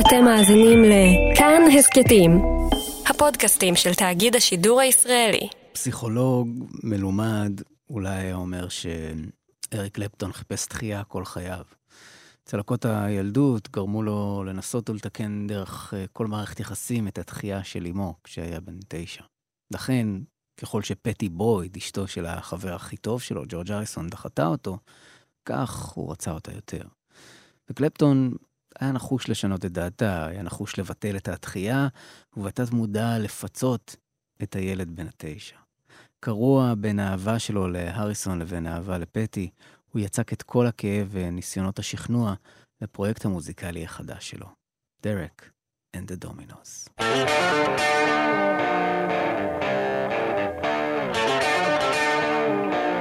אתם מאזינים לכאן הסכתים, הפודקאסטים של תאגיד השידור הישראלי. פסיכולוג מלומד אולי היה אומר שאריק קלפטון חיפש תחייה כל חייו. צלקות הילדות גרמו לו לנסות ולתקן דרך אה, כל מערכת יחסים את התחייה של אמו כשהיה בן תשע. לכן, ככל שפטי בויד, אשתו של החבר הכי טוב שלו, ג'ורג' אריסון, דחתה אותו, כך הוא רצה אותה יותר. וקלפטון היה נחוש לשנות את דעתה, היה נחוש לבטל את התחייה, ובתת מודע לפצות את הילד בן התשע. קרוע בין האהבה שלו להריסון לבין האהבה לפטי, הוא יצק את כל הכאב וניסיונות השכנוע לפרויקט המוזיקלי החדש שלו, דרק and the Dominos.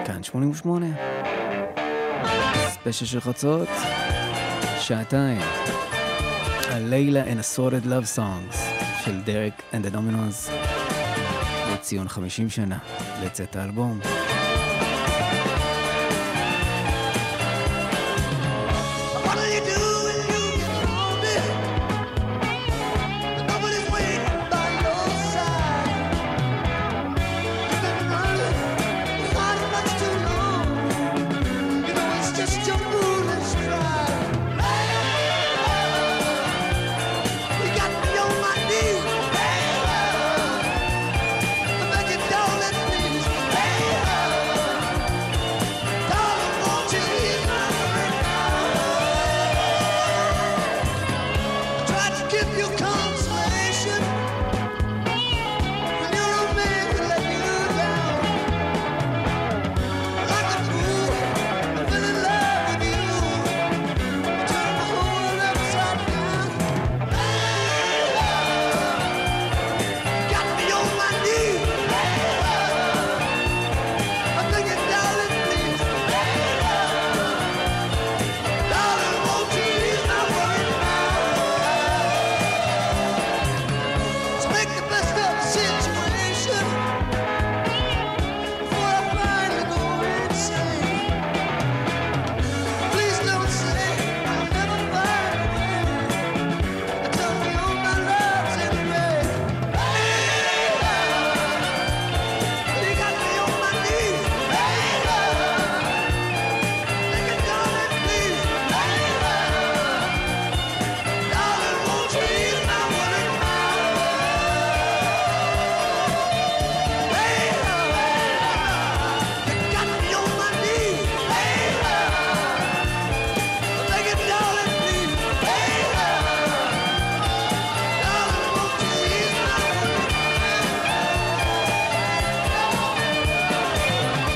כאן 88. ספיישל של חצות, שעתיים. הלילה and assorted love songs של דרק and the Dominos. לציון 50 שנה לצאת האלבום.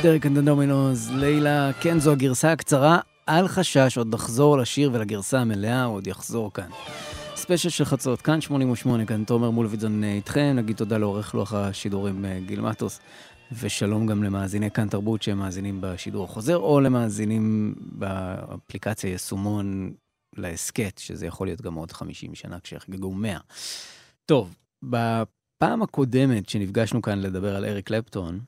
דרק אנד דומינוז, לילה, כן זו הגרסה הקצרה, אל חשש, עוד נחזור לשיר ולגרסה המלאה, עוד יחזור כאן. ספיישל של חצות, כאן 88, כאן תומר מולוידזון אה, איתכם, נגיד תודה לעורך לוח השידורים אה, גיל מטוס, ושלום גם למאזיני כאן תרבות שהם מאזינים בשידור החוזר, או למאזינים באפליקציה יישומון להסכת, שזה יכול להיות גם עוד 50 שנה כשיחגגו 100. טוב, בפעם הקודמת שנפגשנו כאן לדבר על אריק קלפטון,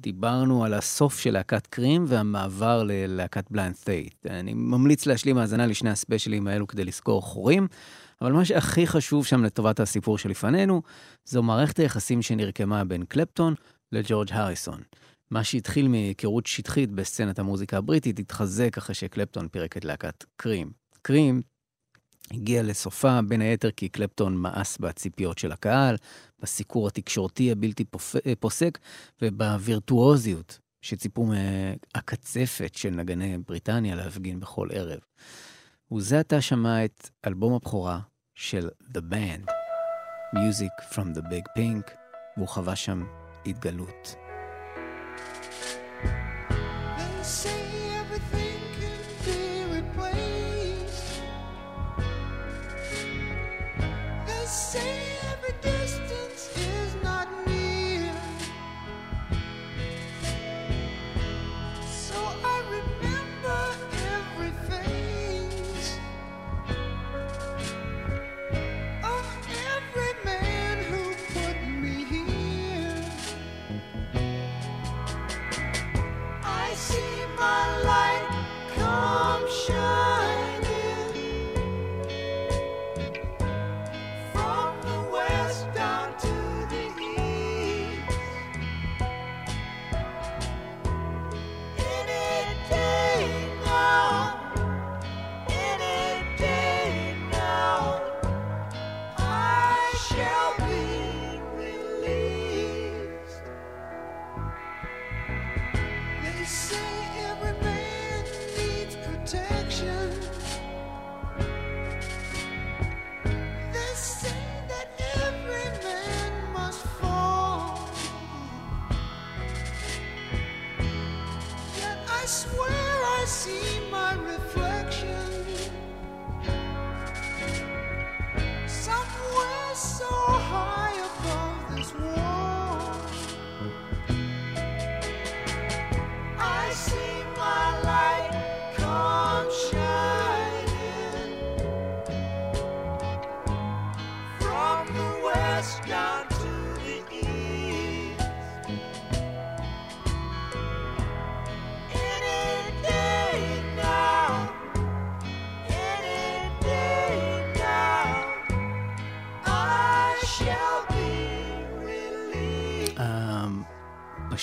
דיברנו על הסוף של להקת קרים והמעבר ללהקת בליינד פייט. אני ממליץ להשלים האזנה לשני הספיישלים האלו כדי לסגור חורים, אבל מה שהכי חשוב שם לטובת הסיפור שלפנינו, זו מערכת היחסים שנרקמה בין קלפטון לג'ורג' הריסון. מה שהתחיל מהיכרות שטחית בסצנת המוזיקה הבריטית התחזק אחרי שקלפטון פירק את להקת קרים. קרים הגיע לסופה בין היתר כי קלפטון מאס בציפיות של הקהל, בסיקור התקשורתי הבלתי אה, פוסק ובווירטואוזיות שציפו מהקצפת של נגני בריטניה להפגין בכל ערב. וזה עתה שמע את אלבום הבכורה של The Band, Music from the Big Pink, והוא חווה שם התגלות.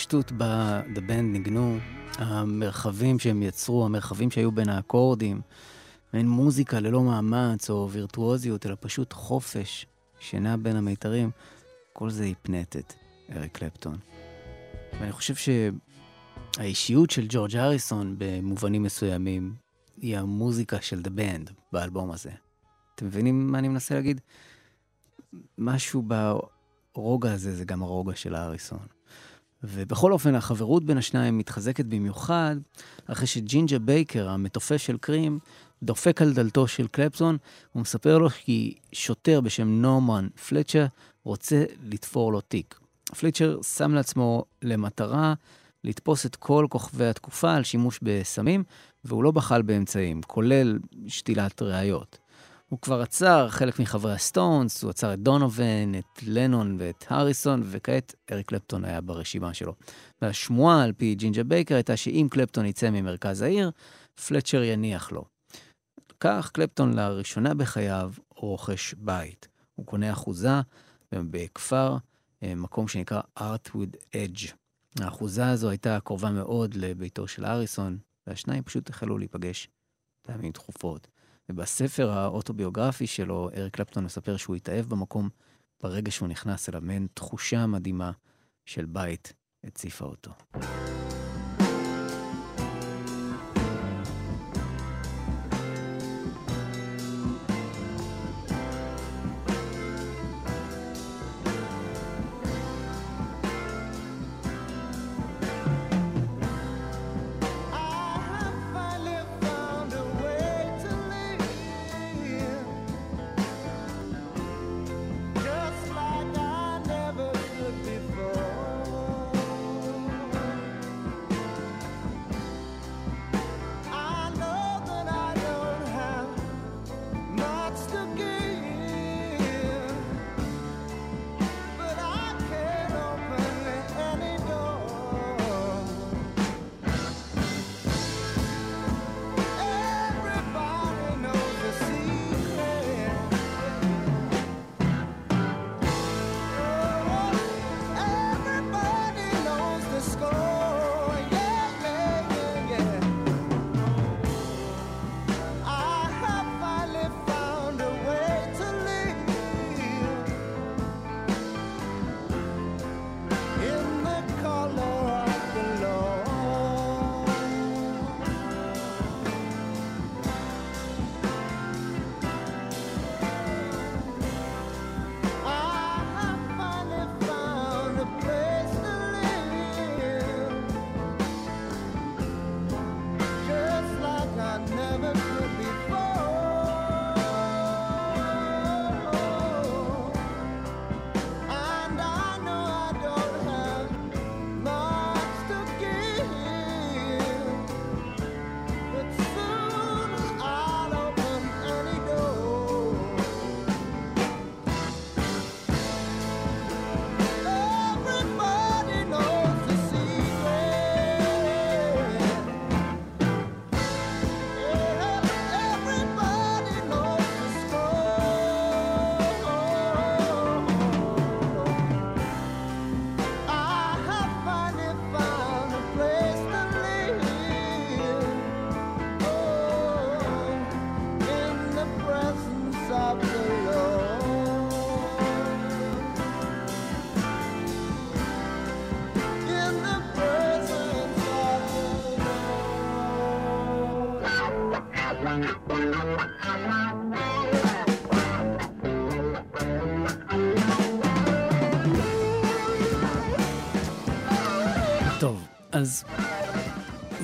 הפשטות בה The Band ניגנו, המרחבים שהם יצרו, המרחבים שהיו בין האקורדים, אין מוזיקה ללא מאמץ או וירטואוזיות, אלא פשוט חופש שנע בין המיתרים, כל זה היפנטת, אריק קלפטון. ואני חושב שהאישיות של ג'ורג' הריסון במובנים מסוימים היא המוזיקה של The Band באלבום הזה. אתם מבינים מה אני מנסה להגיד? משהו ברוגע הזה זה גם הרוגע של האריסון. ובכל אופן, החברות בין השניים מתחזקת במיוחד אחרי שג'ינג'ה בייקר, המתופף של קרים, דופק על דלתו של קלפסון, הוא מספר לו כי שוטר בשם נורמן פלצ'ר רוצה לתפור לו תיק. פלצ'ר שם לעצמו למטרה לתפוס את כל כוכבי התקופה על שימוש בסמים, והוא לא בחל באמצעים, כולל שתילת ראיות. הוא כבר עצר חלק מחברי הסטונס, הוא עצר את דונובן, את לנון ואת הריסון, וכעת אריק קלפטון היה ברשימה שלו. והשמועה על פי ג'ינג'ה בייקר הייתה שאם קלפטון יצא ממרכז העיר, פילצ'ר יניח לו. כך קלפטון לראשונה בחייו רוכש בית. הוא קונה אחוזה בכפר, אה, מקום שנקרא Hurtwood Edge. האחוזה הזו הייתה קרובה מאוד לביתו של הריסון, והשניים פשוט החלו להיפגש פעמים תכופות. ובספר האוטוביוגרפי שלו, אריק קלפטון מספר שהוא התאהב במקום ברגע שהוא נכנס אליו, מעין תחושה מדהימה של בית הציפה אותו.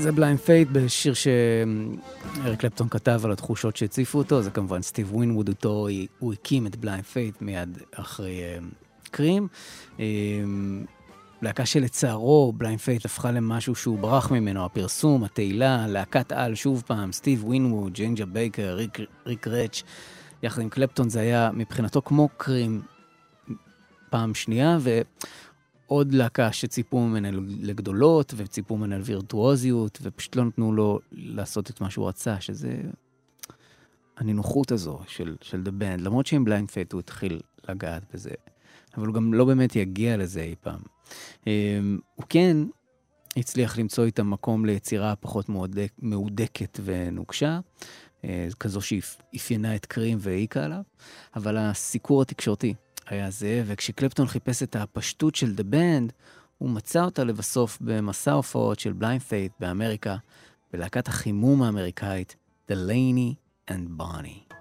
זה בליינד פייט בשיר שאריק קלפטון כתב על התחושות שהציפו אותו, זה כמובן סטיב ווינווד איתו, הוא הקים את בליינד פייט מיד אחרי uh, קרים. Uh, להקה שלצערו בליינד פייט הפכה למשהו שהוא ברח ממנו, הפרסום, התהילה, להקת על, שוב פעם, סטיב ווינווד, ג'ינג'ה בייקר, ריק, ריק גרץ', יחד עם קלפטון זה היה מבחינתו כמו קרים פעם שנייה, ו... עוד להקה שציפו ממנה לגדולות, וציפו ממנה לווירטואוזיות, ופשוט לא נתנו לו לעשות את מה שהוא רצה, שזה הנינוחות הזו של, של The Band, למרות שעם בליינד פייט הוא התחיל לגעת בזה אבל הוא גם לא באמת יגיע לזה אי פעם. אמ, הוא כן הצליח למצוא איתם מקום ליצירה פחות מהודק, מהודקת ונוקשה, אה, כזו שאפיינה את קרים והעיקה עליו, אבל הסיקור התקשורתי היה זה, וכשקלפטון חיפש את הפשטות של דה בנד, הוא מצא אותה לבסוף במסע הופעות של בליינד פייט באמריקה, בלהקת החימום האמריקאית, דלייני and Bonnie.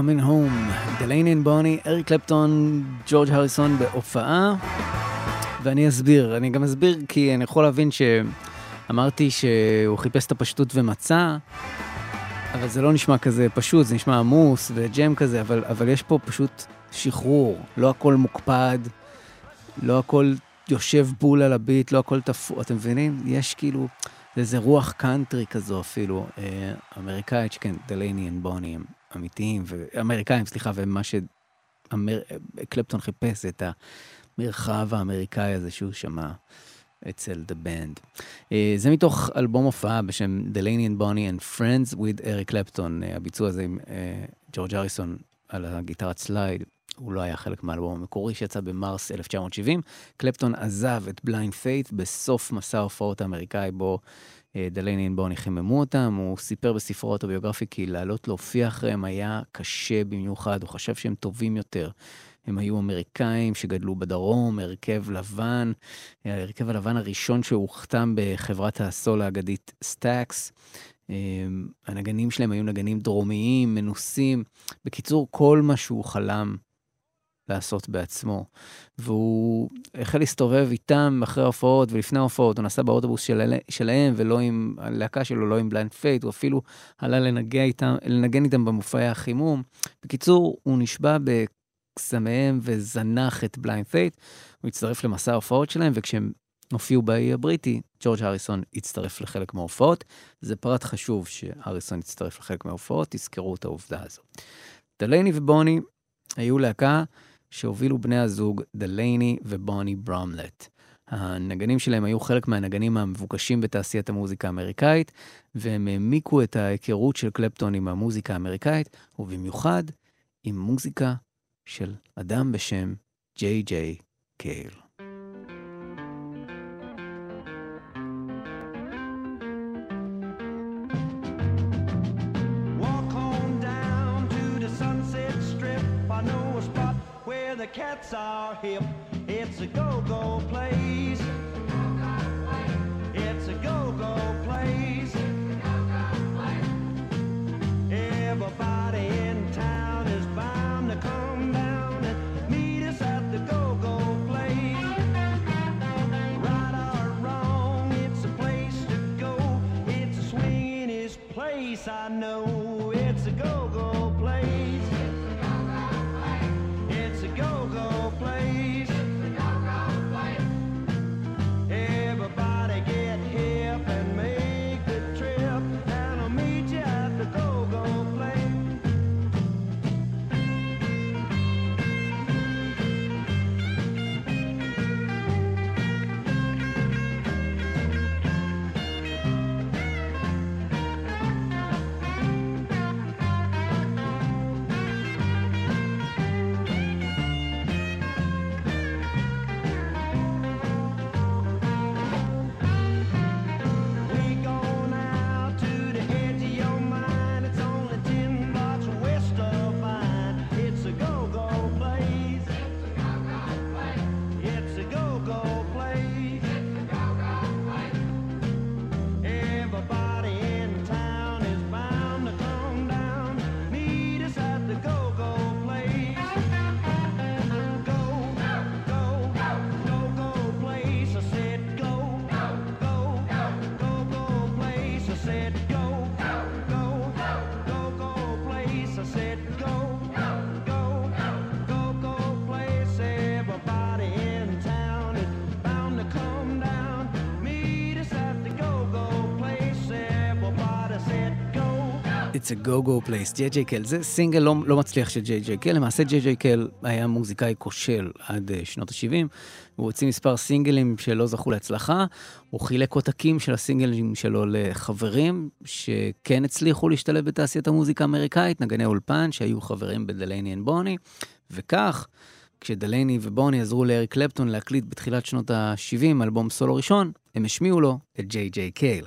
Coming Home, דלייני אנד בוני, אריק קלפטון, ג'ורג' הריסון בהופעה, ואני אסביר, אני גם אסביר כי אני יכול להבין שאמרתי שהוא חיפש את הפשטות ומצא, אבל זה לא נשמע כזה פשוט, זה נשמע עמוס וג'ם כזה, אבל, אבל יש פה פשוט שחרור, לא הכל מוקפד, לא הכל יושב בול על הביט, לא הכל תפור, אתם מבינים? יש כאילו איזה רוח קאנטרי כזו אפילו, אה, אמריקאית, שכן, דלייני אנד בוני אמיתיים. אמריקאים, סליחה, ומה שקלפטון חיפש, את המרחב האמריקאי הזה שהוא שמע. אצל The Band. Uh, זה מתוך אלבום הופעה בשם Delaney and Bonnie and Friends with Eric Clapton, uh, הביצוע הזה עם ג'ורג' uh, הריסון על הגיטרת סלייד. הוא לא היה חלק מהאלבום המקורי שיצא במרס 1970. קלפטון עזב את בליינד פייט בסוף מסע ההופעות האמריקאי בו דלייני אנד בוני חיממו אותם. הוא סיפר בספרו האוטוביוגרפי כי לעלות להופיע אחריהם היה קשה במיוחד, הוא חשב שהם טובים יותר. הם היו אמריקאים שגדלו בדרום, הרכב לבן, ההרכב הלבן הראשון שהוחתם בחברת הסול האגדית סטאקס. הנגנים שלהם היו נגנים דרומיים, מנוסים. בקיצור, כל מה שהוא חלם לעשות בעצמו. והוא החל להסתובב איתם אחרי ההופעות ולפני ההופעות, הוא נסע באוטובוס של, שלהם ולא עם הלהקה שלו, לא עם בליינד פייט, הוא אפילו עלה לנגן איתם, לנגן איתם במופעי החימום. בקיצור, הוא נשבה בקסמיהם וזנח את בליינד פייט. הוא הצטרף למסע ההופעות שלהם, וכשהם הופיעו באי הבריטי, ג'ורג' הריסון הצטרף לחלק מההופעות. זה פרט חשוב שהריסון הצטרף לחלק מההופעות, תזכרו את העובדה הזו. דלייני ובוני היו להקה שהובילו בני הזוג דלייני ובוני ברמלט. הנגנים שלהם היו חלק מהנגנים המבוקשים בתעשיית המוזיקה האמריקאית, והם העמיקו את ההיכרות של קלפטון עם המוזיקה האמריקאית, ובמיוחד עם מוזיקה של אדם בשם ג'יי ג'יי קייל. Are hip. It's a go-go place. It's a go-go place. Everybody in town is bound to come down and meet us at the go-go place. Right or wrong, it's a place to go. It's a swinging place, I know. It's a go-go place, ג'יי ג'יי קייל. זה סינגל לא, לא מצליח של ג'יי ג'יי קייל. למעשה ג'יי ג'יי קייל היה מוזיקאי כושל עד uh, שנות ה-70. הוא הוציא מספר סינגלים שלא זכו להצלחה. הוא חילק עותקים של הסינגלים שלו לחברים שכן הצליחו להשתלב בתעשיית המוזיקה האמריקאית, נגני אולפן שהיו חברים בדלייני אנד בוני. וכך, כשדלייני ובוני עזרו לאריק קלפטון להקליט בתחילת שנות ה-70 אלבום סולו ראשון, הם השמיעו לו את ג'יי ג'יי קייל.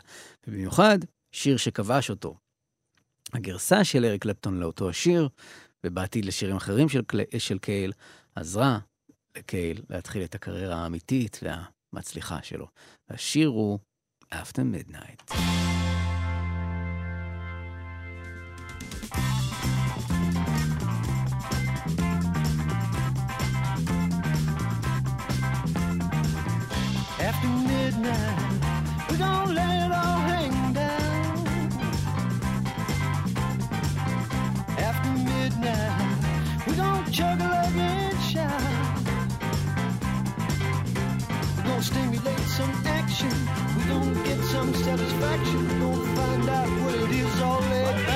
ובמיוחד, שיר שכבש אותו. הגרסה של אריק קלפטון לאותו השיר, ובעתיד לשירים אחרים של, של קייל, עזרה לקייל להתחיל את הקריירה האמיתית והמצליחה שלו. השיר הוא After Midnight. After midnight satisfaction. Gonna find out what it is all about.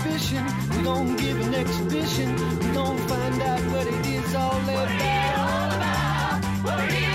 suspicion. We don't give an exhibition. We don't find out what it is all about. What it is all about.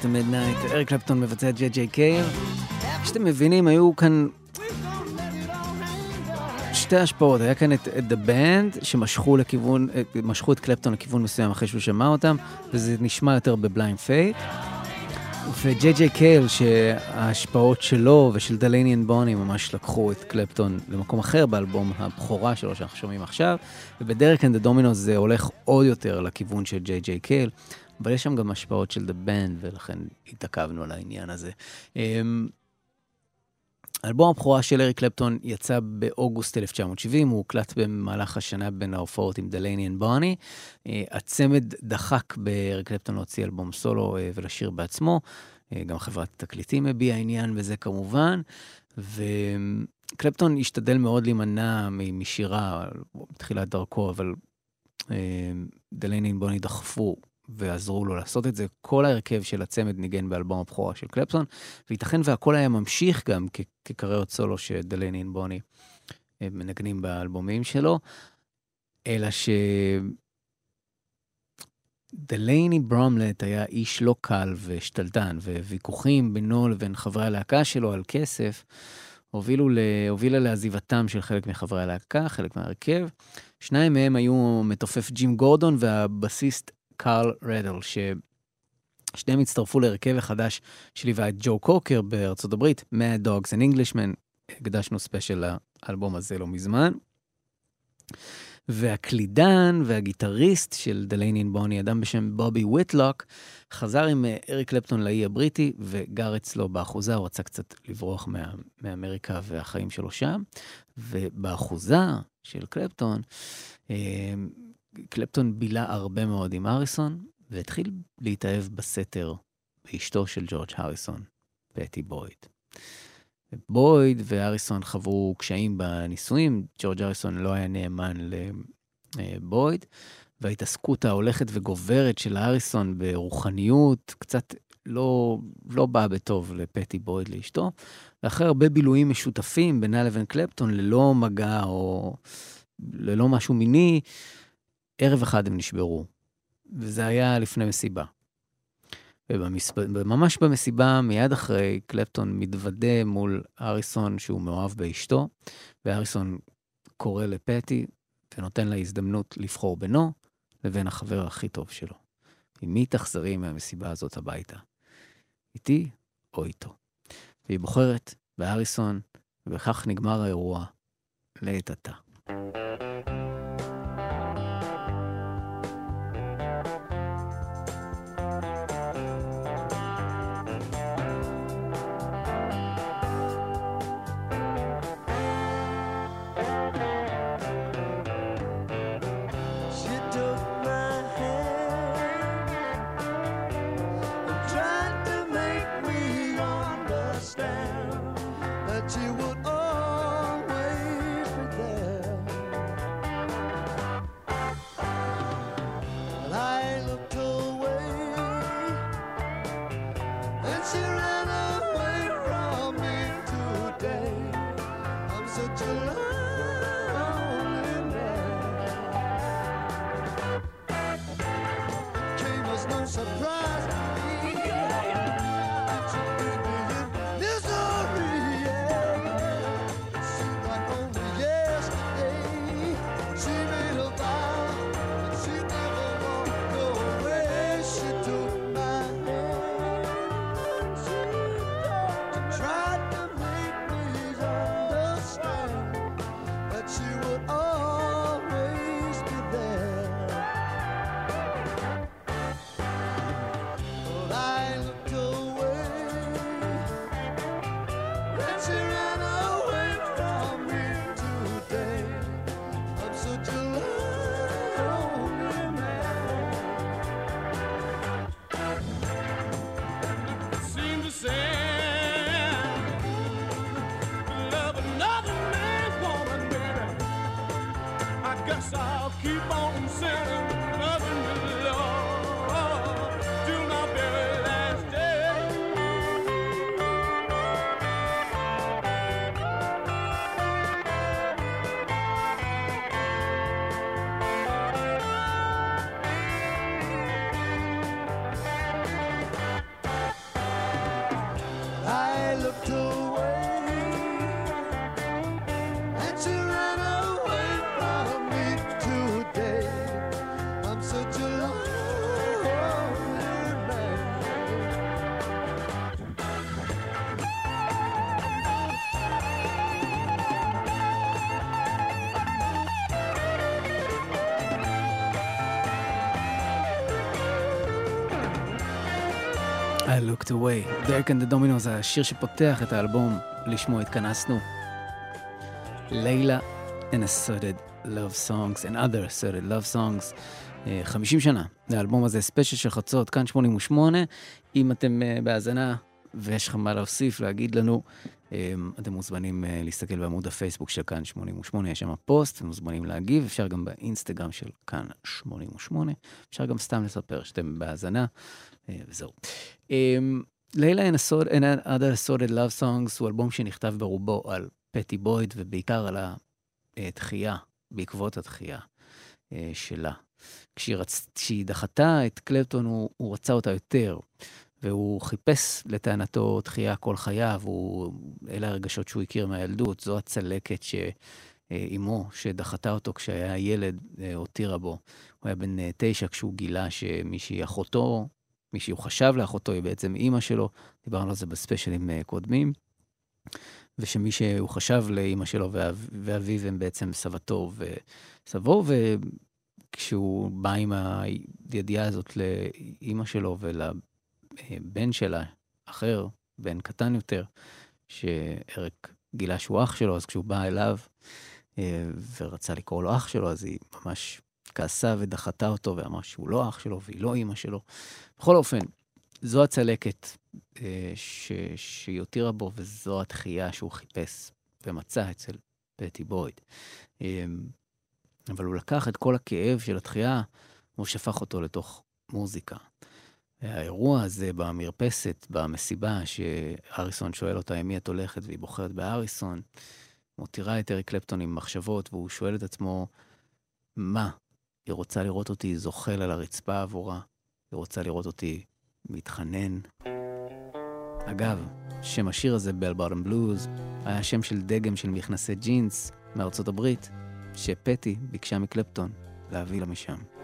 After Midnight, אריק קלפטון מבצע את ג'יי ג'יי קייל. שאתם מבינים, היו כאן. שתי השפעות, היה כאן את, את The Band, שמשכו לכיוון, את- משכו את קלפטון לכיוון מסוים אחרי שהוא שמע אותם, וזה נשמע יותר בבליינד פיית'. וג'יי ג'יי קייל, שההשפעות שלו ושל דלייני אנד בוני ממש לקחו את קלפטון למקום אחר באלבום הבכורה שלו שאנחנו שומעים עכשיו, ובדרק אנד דומינוס זה הולך עוד יותר לכיוון של ג'יי ג'יי קייל, אבל יש שם גם השפעות של The Band, ולכן התעכבנו על העניין הזה. אמ, אלבום הבכורה של אריק קלפטון יצא באוגוסט 1970, הוא הוקלט במהלך השנה בין ההופעות עם דלייני אנד בוני. אה, הצמד דחק באריק קלפטון להוציא אלבום סולו אה, ולשיר בעצמו. אה, גם חברת תקליטים הביעה עניין בזה כמובן. וקלפטון השתדל מאוד להימנע משירה בתחילת דרכו, אבל דלייני אנד בוני דחפו ועזרו לו לעשות את זה. כל ההרכב של הצמד ניגן באלבום הבכורה של קלפטון, וייתכן והכל היה ממשיך גם כקריירות סולו שדלייני אנד בוני אה, מנגנים באלבומים שלו, אלא ש... דלייני ברמלט היה איש לא קל ושתלטן, וויכוחים בינו לבין חברי הלהקה שלו על כסף הובילו ל... הובילה לעזיבתם של חלק מחברי הלהקה, חלק מההרכב. שניים מהם היו מתופף ג'ים גורדון והבסיסט קארל רדל, ששניהם הצטרפו להרכב החדש שליווה את ג'ו קוקר בארצות הברית, Mad Dogs and Englishmen, הקדשנו ספיישל לאלבום הזה לא מזמן. והקלידן והגיטריסט של דלייני אנד בוני, אדם בשם בובי וויטלוק, חזר עם אה, אריק קלפטון לאי הבריטי וגר אצלו באחוזה, הוא רצה קצת לברוח מה, מאמריקה והחיים שלו שם. ובאחוזה של קלפטון, אה, קלפטון בילה הרבה מאוד עם אריסון, והתחיל להתאהב בסתר באשתו של ג'ורג' הריסון, פטי בויד. בויד ואריסון חוו קשיים בנישואים, ג'ורג' אריסון לא היה נאמן לבויד, וההתעסקות ההולכת וגוברת של אריסון ברוחניות קצת לא, לא באה בטוב לפטי בויד לאשתו. ואחרי הרבה בילויים משותפים בינה לבין קלפטון, ללא מגע או ללא משהו מיני, ערב אחד הם נשברו. וזה היה לפני מסיבה. וממש במסיבה, מיד אחרי, קלפטון מתוודה מול אריסון שהוא מאוהב באשתו, ואריסון קורא לפטי, ונותן לה הזדמנות לבחור בינו לבין החבר הכי טוב שלו. עם מי תחזרי מהמסיבה הזאת הביתה? איתי או איתו? והיא בוחרת בהריסון, ובכך נגמר האירוע לעת עתה. I looked away. דרק אנד דומינוס זה השיר שפותח את האלבום, לשמו התכנסנו. Layla and assorted love songs and other assorted love songs. אה, 50 שנה לאלבום הזה, ספיישל של חצות, כאן 88. אם אתם אה, בהאזנה ויש לכם מה להוסיף, להגיד לנו, אה, אתם מוזמנים אה, להסתכל בעמוד הפייסבוק של כאן 88, יש שם פוסט, אתם מוזמנים להגיב, אפשר גם באינסטגרם של כאן 88, אפשר גם סתם לספר שאתם בהאזנה, אה, וזהו. אמ, לילה אין other assorted love songs הוא אלבום שנכתב ברובו על פטי בויד ובעיקר על התחייה, בעקבות התחייה אה, שלה. כשהיא, רצ... כשהיא דחתה את קלפטון הוא, הוא רצה אותה יותר, והוא חיפש לטענתו תחייה כל חייו, הוא... אלה הרגשות שהוא הכיר מהילדות, זו הצלקת שאימו, שדחתה אותו כשהיה ילד, אה, הותירה בו. הוא היה בן אה, תשע כשהוא גילה שמישהי אחותו, מי שהוא חשב לאחותו היא בעצם אימא שלו, דיברנו על זה בספיישלים אה, קודמים, ושמי שהוא חשב לאימא שלו ואב, ואביו הם בעצם סבתו וסבו, וכשהוא בא עם הידיעה הזאת לאימא שלו ולבן שלה, אחר, בן קטן יותר, שאריק גילה שהוא אח שלו, אז כשהוא בא אליו אה, ורצה לקרוא לו אח שלו, אז היא ממש כעסה ודחתה אותו ואמרה שהוא לא אח שלו והיא לא אימא שלו. בכל אופן, זו הצלקת אה, ש... שהיא הותירה בו, וזו התחייה שהוא חיפש ומצא אצל פטי בויד. אה, אבל הוא לקח את כל הכאב של התחייה, והוא שפך אותו לתוך מוזיקה. האירוע הזה במרפסת, במסיבה, שאריסון שואל אותה עם מי את הולכת, והיא בוחרת באריסון, מותירה את אריק קלפטון עם מחשבות, והוא שואל את עצמו, מה? היא רוצה לראות אותי זוחל על הרצפה עבורה, היא רוצה לראות אותי מתחנן. אגב, שם השיר הזה, בל בוטום בלוז, היה שם של דגם של מכנסי ג'ינס מארצות הברית, שפטי ביקשה מקלפטון להביא לה משם.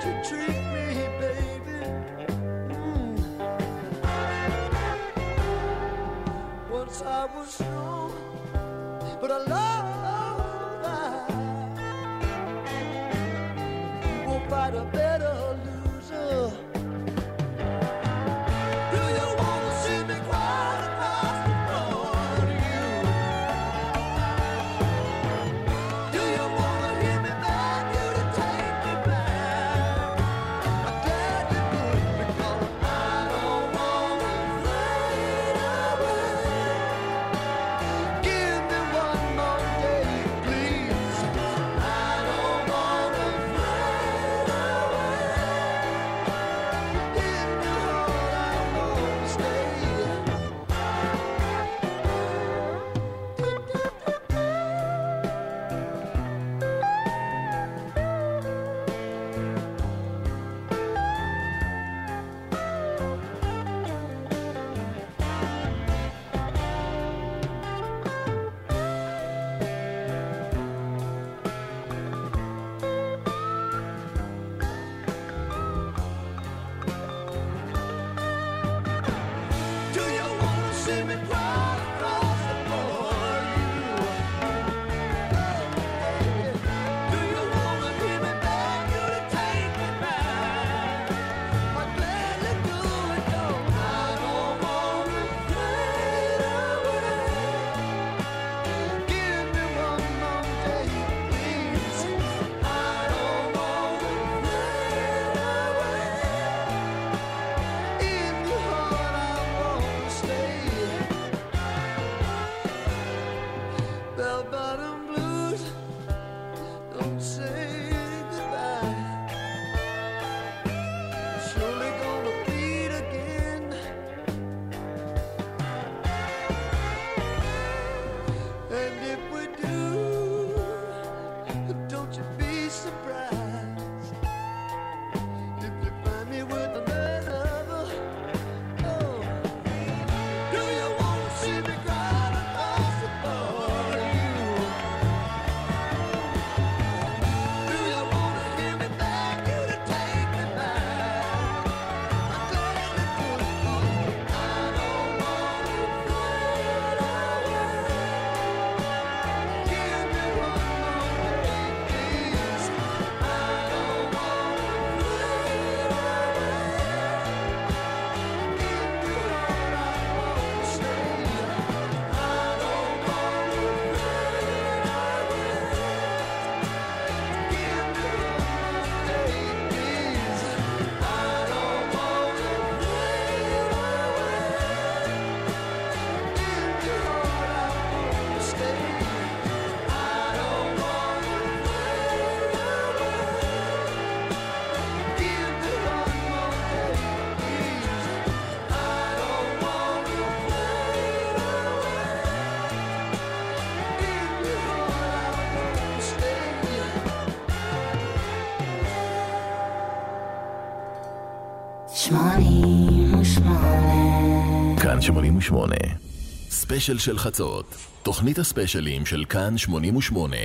to treat 88. ספיישל של חצות, תוכנית הספיישלים של כאן 88.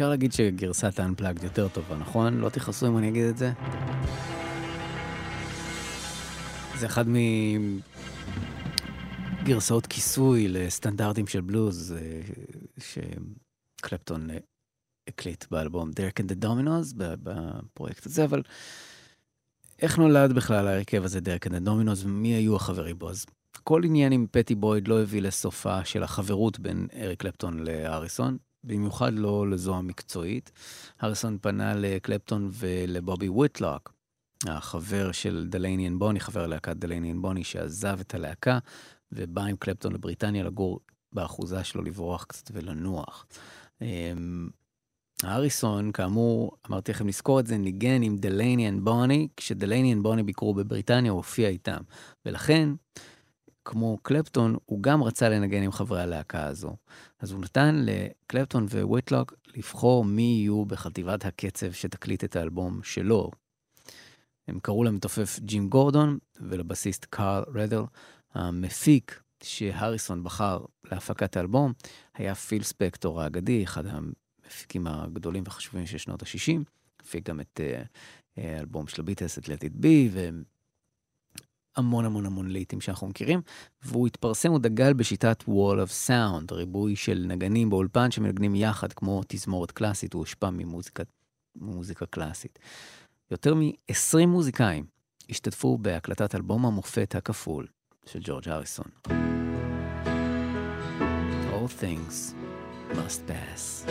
אפשר להגיד שגרסת ה Unplugged יותר טובה, נכון? לא תכעסו אם אני אגיד את זה? זה אחד מגרסאות כיסוי לסטנדרטים של בלוז אה, שקלפטון אה, הקליט באלבום דרק אנד דומינוז בפרויקט הזה, אבל איך נולד בכלל ההרכב הזה דרק אנד דומינוז ומי היו החברים בו? אז כל עניין עם פטי בויד לא הביא לסופה של החברות בין אריק קלפטון להריסון, במיוחד לא לזו המקצועית. הריסון פנה לקלפטון ולבובי וויטלוק, החבר של דלייני אנד בוני, חבר להקת דלייני אנד בוני, שעזב את הלהקה ובא עם קלפטון לבריטניה לגור באחוזה שלו לברוח קצת ולנוח. אמ, הריסון, כאמור, אמרתי לכם לזכור את זה, ניגן עם דלייני אנד בוני, כשדלייני אנד בוני ביקרו בבריטניה, הוא הופיע איתם. ולכן, כמו קלפטון, הוא גם רצה לנגן עם חברי הלהקה הזו. אז הוא נתן לקלפטון וויטלוק לבחור מי יהיו בחטיבת הקצב שתקליט את האלבום שלו. הם קראו למתופף ג'ים גורדון ולבסיסט קארל רדל. המפיק שהריסון בחר להפקת האלבום היה פיל ספקטור האגדי, אחד המפיקים הגדולים והחשובים של שנות ה-60. הפיק גם את uh, האלבום של הביטלס, את Let It Be, והמון המון המון לעיתים שאנחנו מכירים. והוא התפרסם, הוא דגל בשיטת Wall of Sound, ריבוי של נגנים באולפן שמנגנים יחד כמו תזמורת קלאסית, הוא הושפע ממוזיקה, קלאסית. יותר מ-20 מוזיקאים השתתפו בהקלטת אלבום המופת הכפול של ג'ורג' הריסון. All things must pass.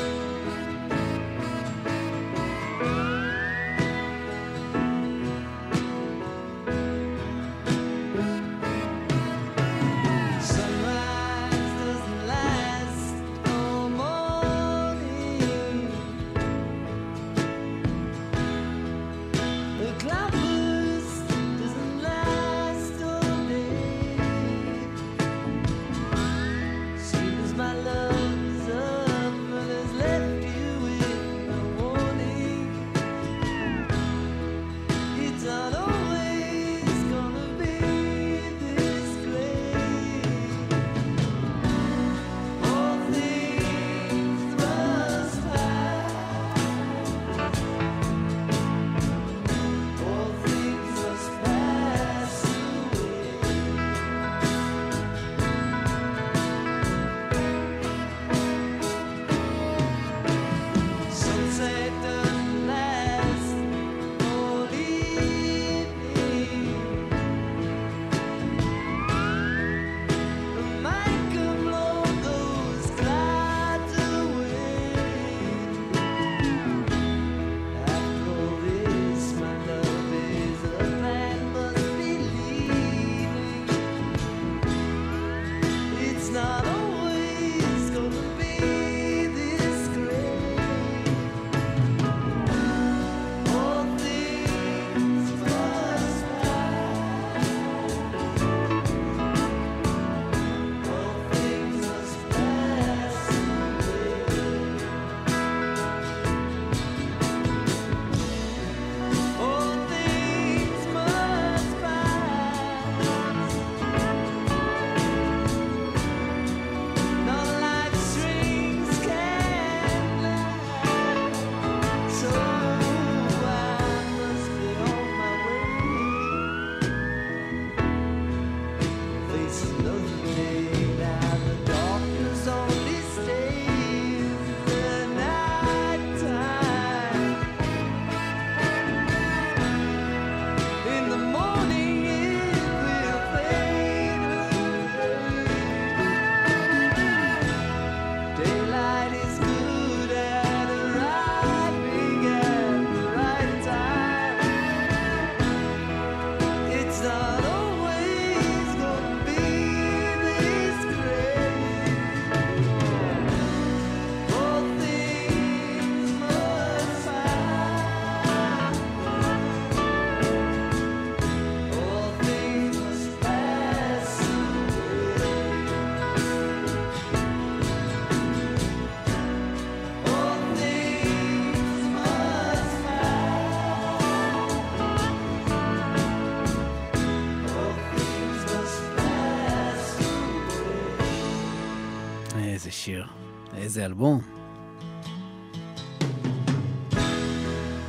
Away. איזה אלבום.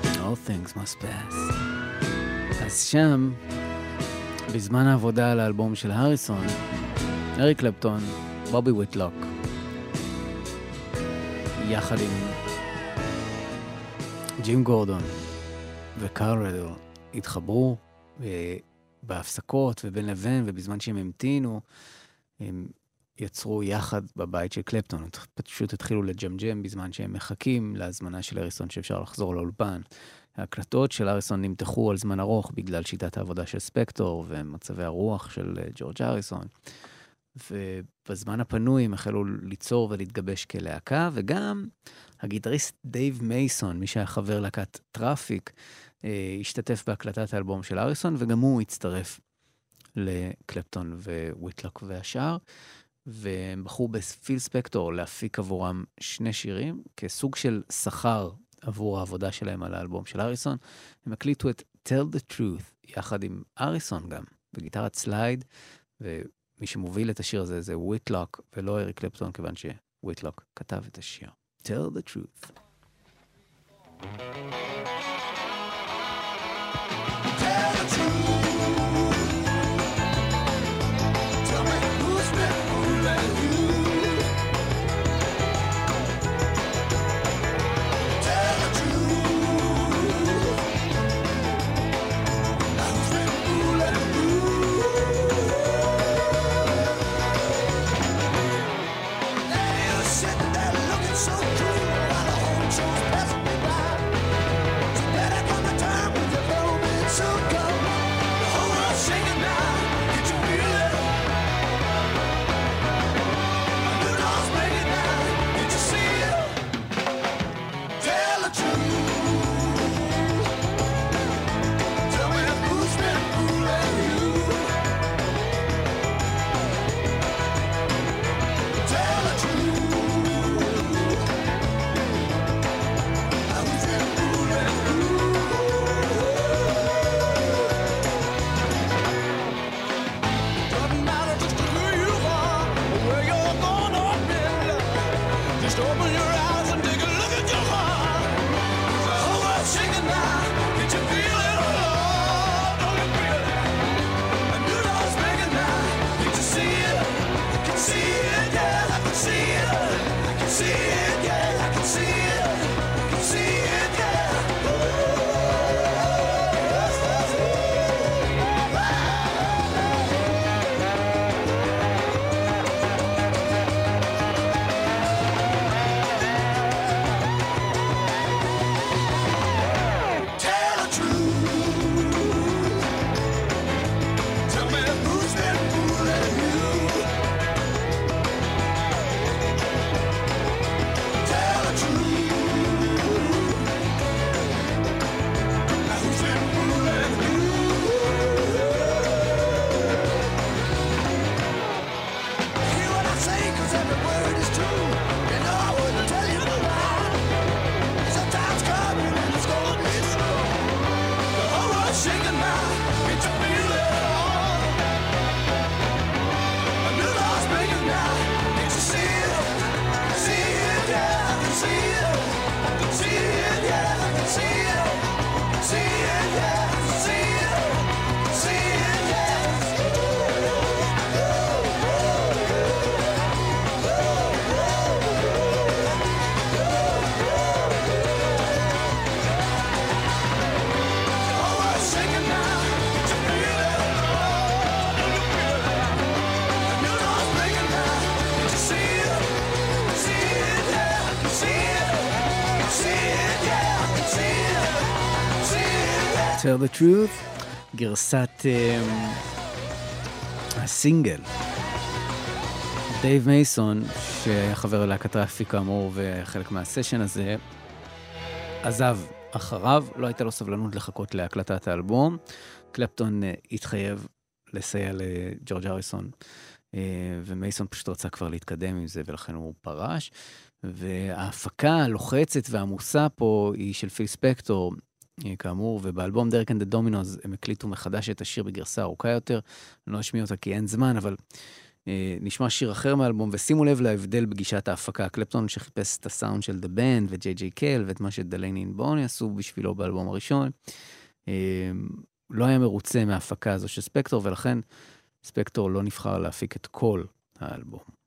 All things must pass. אז שם, בזמן העבודה על האלבום של הריסון, אריק קלפטון, בובי וויטלוק, יחד עם ג'ים גורדון וקארל רדל, התחברו אה, בהפסקות ובין לבין, ובזמן שהם המתינו, הם יצרו יחד בבית של קלפטון. פשוט התחילו לג'מג'ם בזמן שהם מחכים להזמנה של הריסון שאפשר לחזור לאולפן. ההקלטות של הריסון נמתחו על זמן ארוך בגלל שיטת העבודה של ספקטור ומצבי הרוח של אה, ג'ורג' הריסון. ובזמן הפנוי הם החלו ליצור ולהתגבש כלהקה, וגם הגיטריסט דייב מייסון, מי שהיה חבר להקת טראפיק, אה, השתתף בהקלטת האלבום של הריסון, וגם הוא הצטרף לקלפטון וויטלוק והשאר, והם בחרו בפיל ספקטור להפיק עבורם שני שירים, כסוג של שכר עבור העבודה שלהם על האלבום של הריסון. הם הקליטו את Tell the Truth יחד עם הריסון גם, בגיטרת סלייד, ומי שמוביל את השיר הזה זה וויטלוק ולא אריק קלפטון, כיוון שוויטלוק כתב את השיר. Tell the Truth. Tell the Truth, גרסת אמ, הסינגל. דייב מייסון, שהיה חבר להקת טראפיק כאמור וחלק מהסשן הזה, עזב אחריו, לא הייתה לו סבלנות לחכות להקלטת האלבום. קלפטון אה, התחייב לסייע לג'ורג' הריסון, אה, ומייסון פשוט רצה כבר להתקדם עם זה, ולכן הוא פרש. וההפקה הלוחצת והעמוסה פה היא של פיל ספקטור, אה, כאמור, ובאלבום דרק אנד דומינוז הם הקליטו מחדש את השיר בגרסה ארוכה יותר. אני לא אשמיע אותה כי אין זמן, אבל אה, נשמע שיר אחר מהאלבום, ושימו לב להבדל בגישת ההפקה. קלפטון שחיפש את הסאונד של The Band וג'יי ג'יי קייל ואת מה שדלייני אנד בוני עשו בשבילו באלבום הראשון. אה, לא היה מרוצה מההפקה הזו של ספקטור, ולכן ספקטור לא נבחר להפיק את כל האלבום.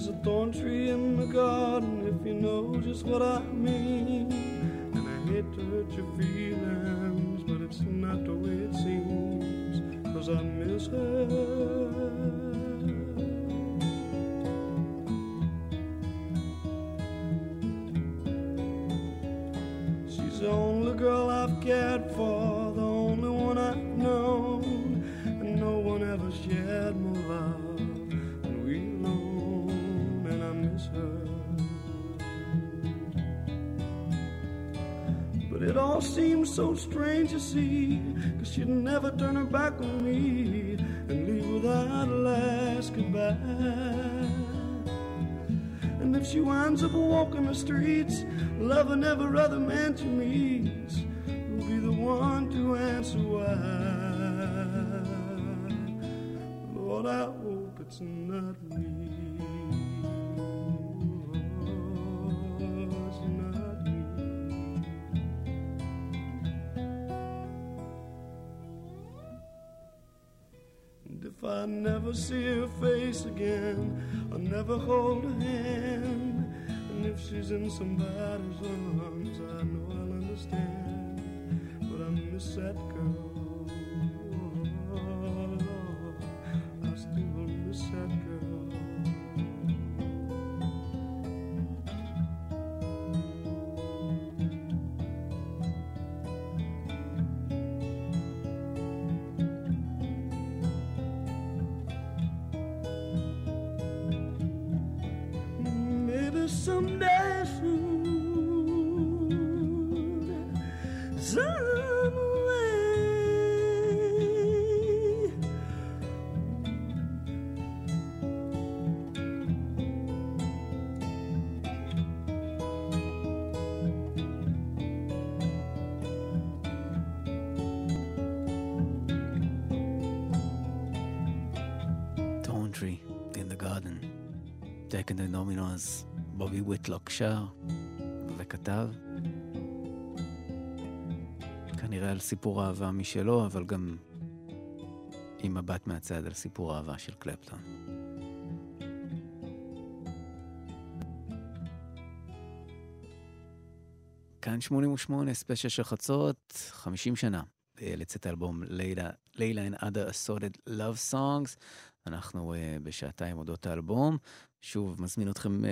There's a thorn tree in the garden if you know just what I mean. And I hate to hurt your feelings, but it's not the way it seems. Cause I miss her. So strange to see, cause she'd never turn her back on me and leave without a last goodbye. And if she winds up walking the streets, loving every other man she meets, who'll be the one to answer why? Lord, I hope it's not me. Never see her face again, I'll never hold her hand. And if she's in somebody's arms, I know I'll understand. But I miss that girl. Dominos, בובי ויטלוק שר וכתב. כנראה על סיפור אהבה משלו, אבל גם עם מבט מהצד על סיפור אהבה של קלפטון. כאן 88, ספיישל של חצות, 50 שנה אה, לצאת האלבום לילה, לילה and other assorted love songs. אנחנו uh, בשעתיים אודות האלבום. שוב, מזמין אתכם uh,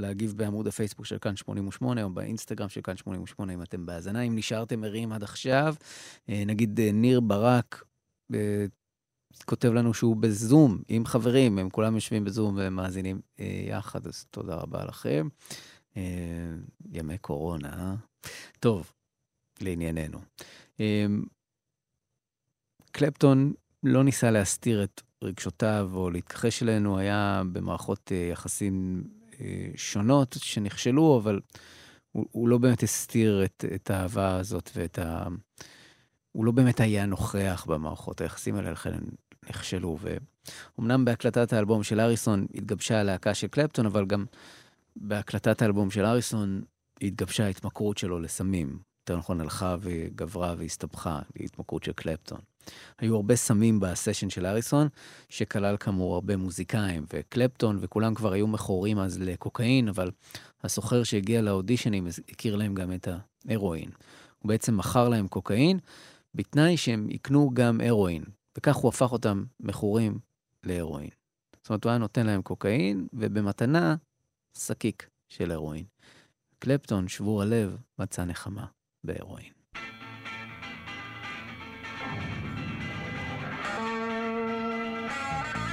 להגיב בעמוד הפייסבוק של כאן 88 או באינסטגרם של כאן 88 אם אתם בהאזנה. אם נשארתם ערים עד עכשיו, uh, נגיד uh, ניר ברק uh, כותב לנו שהוא בזום עם חברים, הם כולם יושבים בזום ומאזינים uh, יחד, אז תודה רבה לכם. Uh, ימי קורונה, אה? טוב, לענייננו. Uh, קלפטון לא ניסה להסתיר את רגשותיו או להתכחש אלינו, היה במערכות אה, יחסים אה, שונות שנכשלו, אבל הוא, הוא לא באמת הסתיר את, את האהבה הזאת ואת ה... הוא לא באמת היה נוכח במערכות היחסים האלה, לכן הם נכשלו. ואומנם בהקלטת האלבום של אריסון התגבשה הלהקה של קלפטון, אבל גם בהקלטת האלבום של אריסון התגבשה ההתמכרות שלו לסמים. יותר נכון, הלכה וגברה והסתבכה להתמכרות של קלפטון. היו הרבה סמים בסשן של אריסון, שכלל כאמור הרבה מוזיקאים, וקלפטון וכולם כבר היו מכורים אז לקוקאין, אבל הסוחר שהגיע לאודישנים הכיר להם גם את ההרואין. הוא בעצם מכר להם קוקאין, בתנאי שהם יקנו גם הרואין, וכך הוא הפך אותם מכורים להרואין. זאת אומרת, הוא היה נותן להם קוקאין, ובמתנה, שקיק של הרואין. קלפטון, שבור הלב, מצא נחמה בהרואין.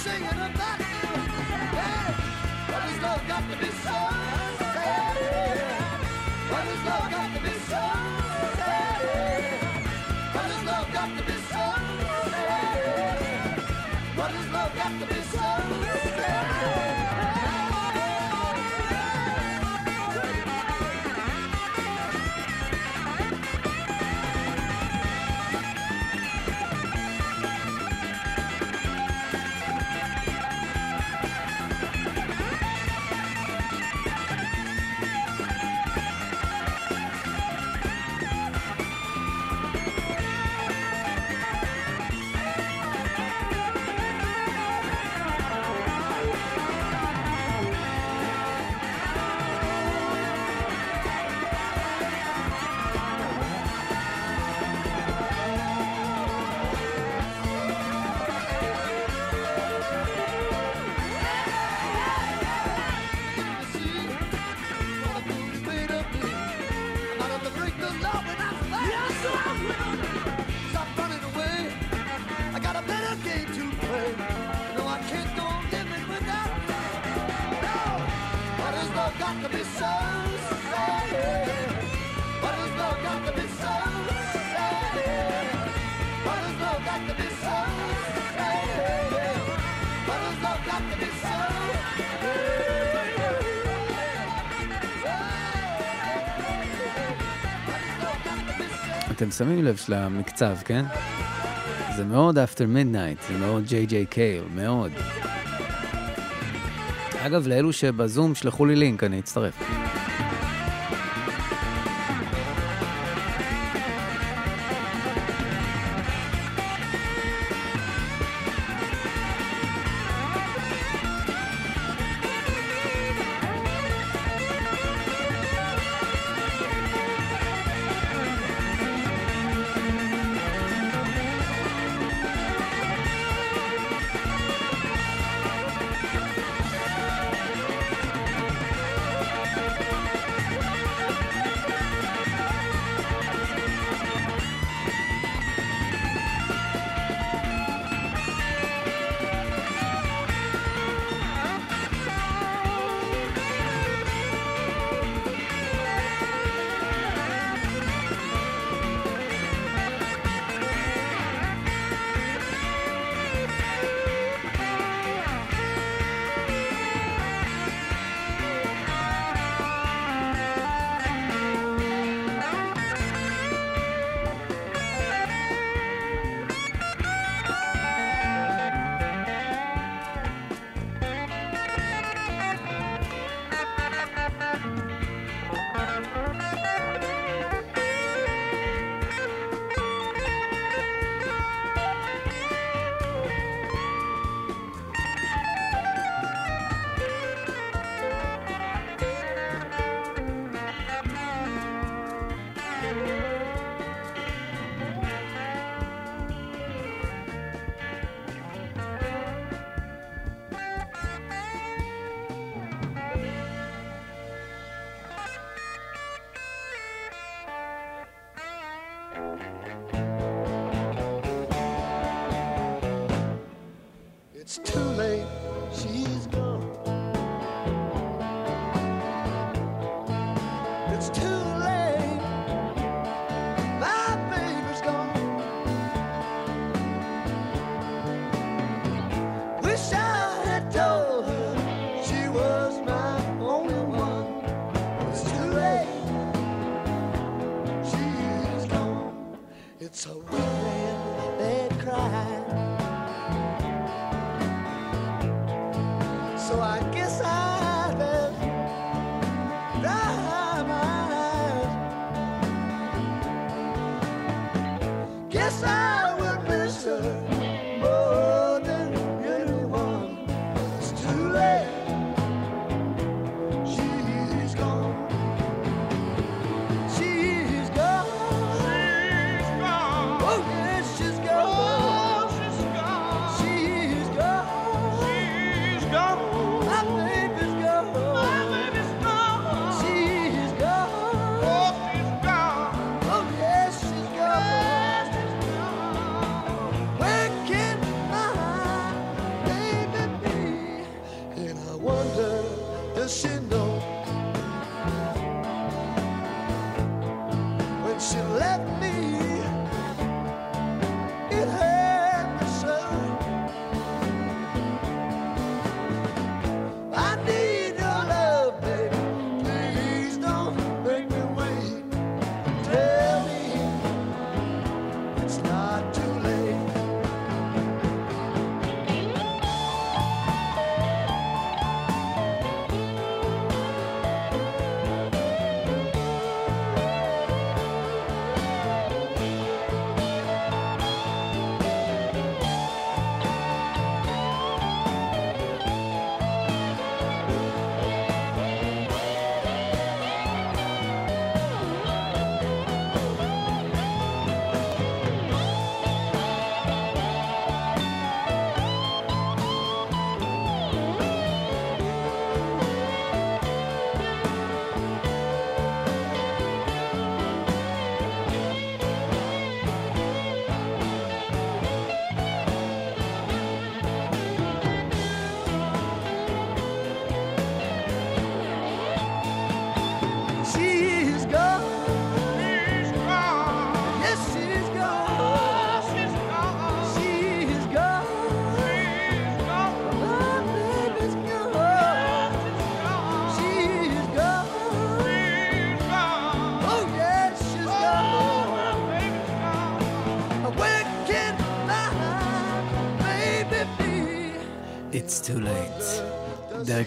Singing about you. Hey, what has love got to be so sad? What has love got to be so אתם שמים לב של המקצב, כן? זה מאוד After Midnight, זה מאוד J.J. קייל, מאוד. אגב, לאלו שבזום, שלחו לי לינק, אני אצטרף.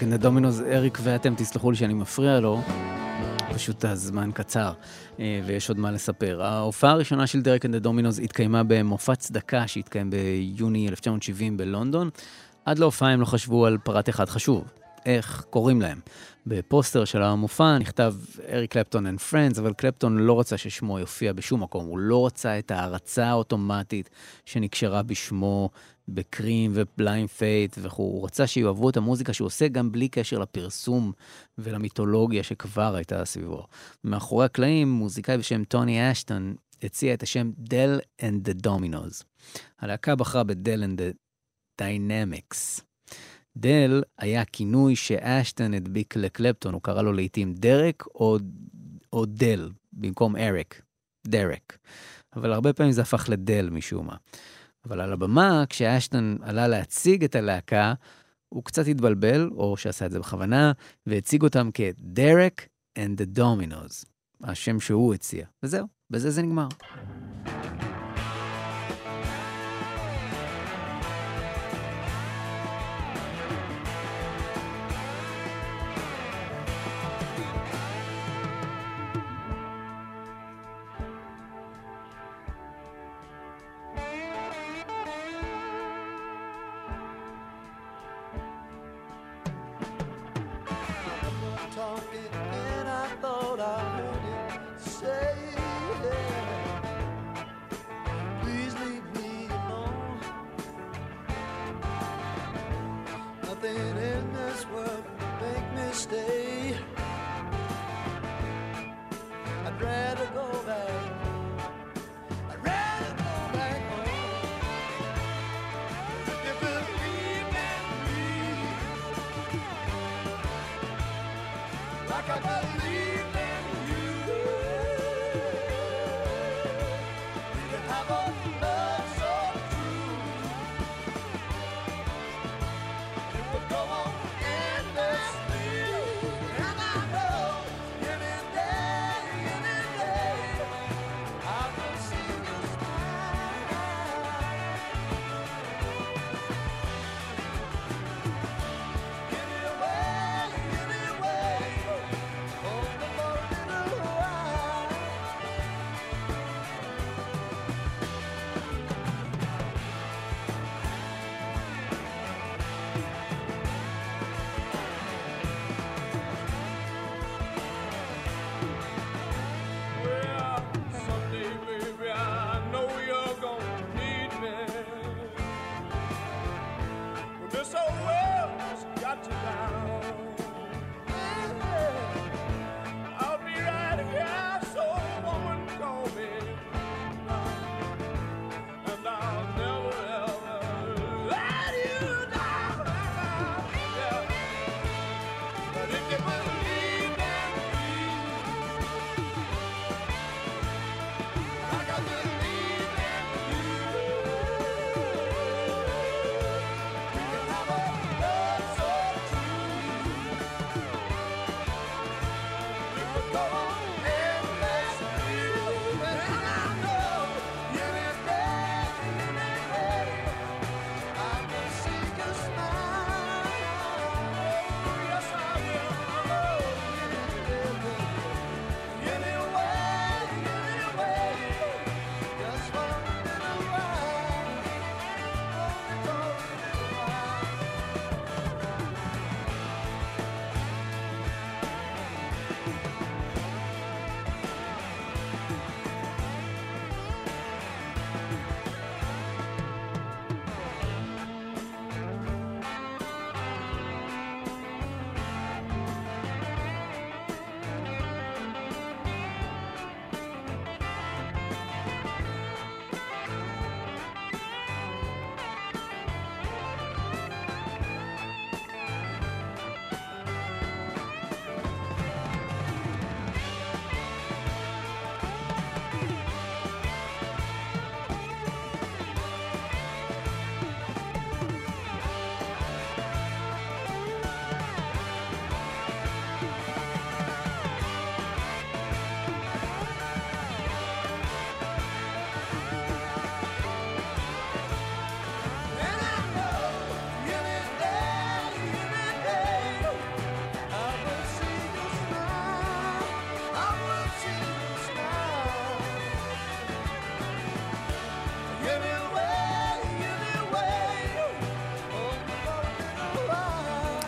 דרק אנד הדומינוס, אריק ואתם, תסלחו לי שאני מפריע לו, פשוט הזמן קצר, אה, ויש עוד מה לספר. ההופעה הראשונה של דרק אנד הדומינוס התקיימה במופע צדקה שהתקיים ביוני 1970 בלונדון. עד להופעה הם לא חשבו על פרט אחד חשוב, איך קוראים להם. בפוסטר של המופע נכתב אריק קלפטון and Friends, אבל קלפטון לא רצה ששמו יופיע בשום מקום, הוא לא רצה את ההערצה האוטומטית שנקשרה בשמו בקרים ובליינד פיית' וכו', הוא רצה שיאהבו את המוזיקה שהוא עושה גם בלי קשר לפרסום ולמיתולוגיה שכבר הייתה סביבו. מאחורי הקלעים, מוזיקאי בשם טוני אשטון הציע את השם Del and the Dominos. הלהקה בחרה ב Del and the Dynamics. דל היה כינוי שאשטון הדביק לקלפטון, הוא קרא לו לעיתים דרק או, או דל, במקום אריק, דרק. אבל הרבה פעמים זה הפך לדל משום מה. אבל על הבמה, כשאשטון עלה להציג את הלהקה, הוא קצת התבלבל, או שעשה את זה בכוונה, והציג אותם כדרק and the Dominoes, השם שהוא הציע. וזהו, בזה זה נגמר.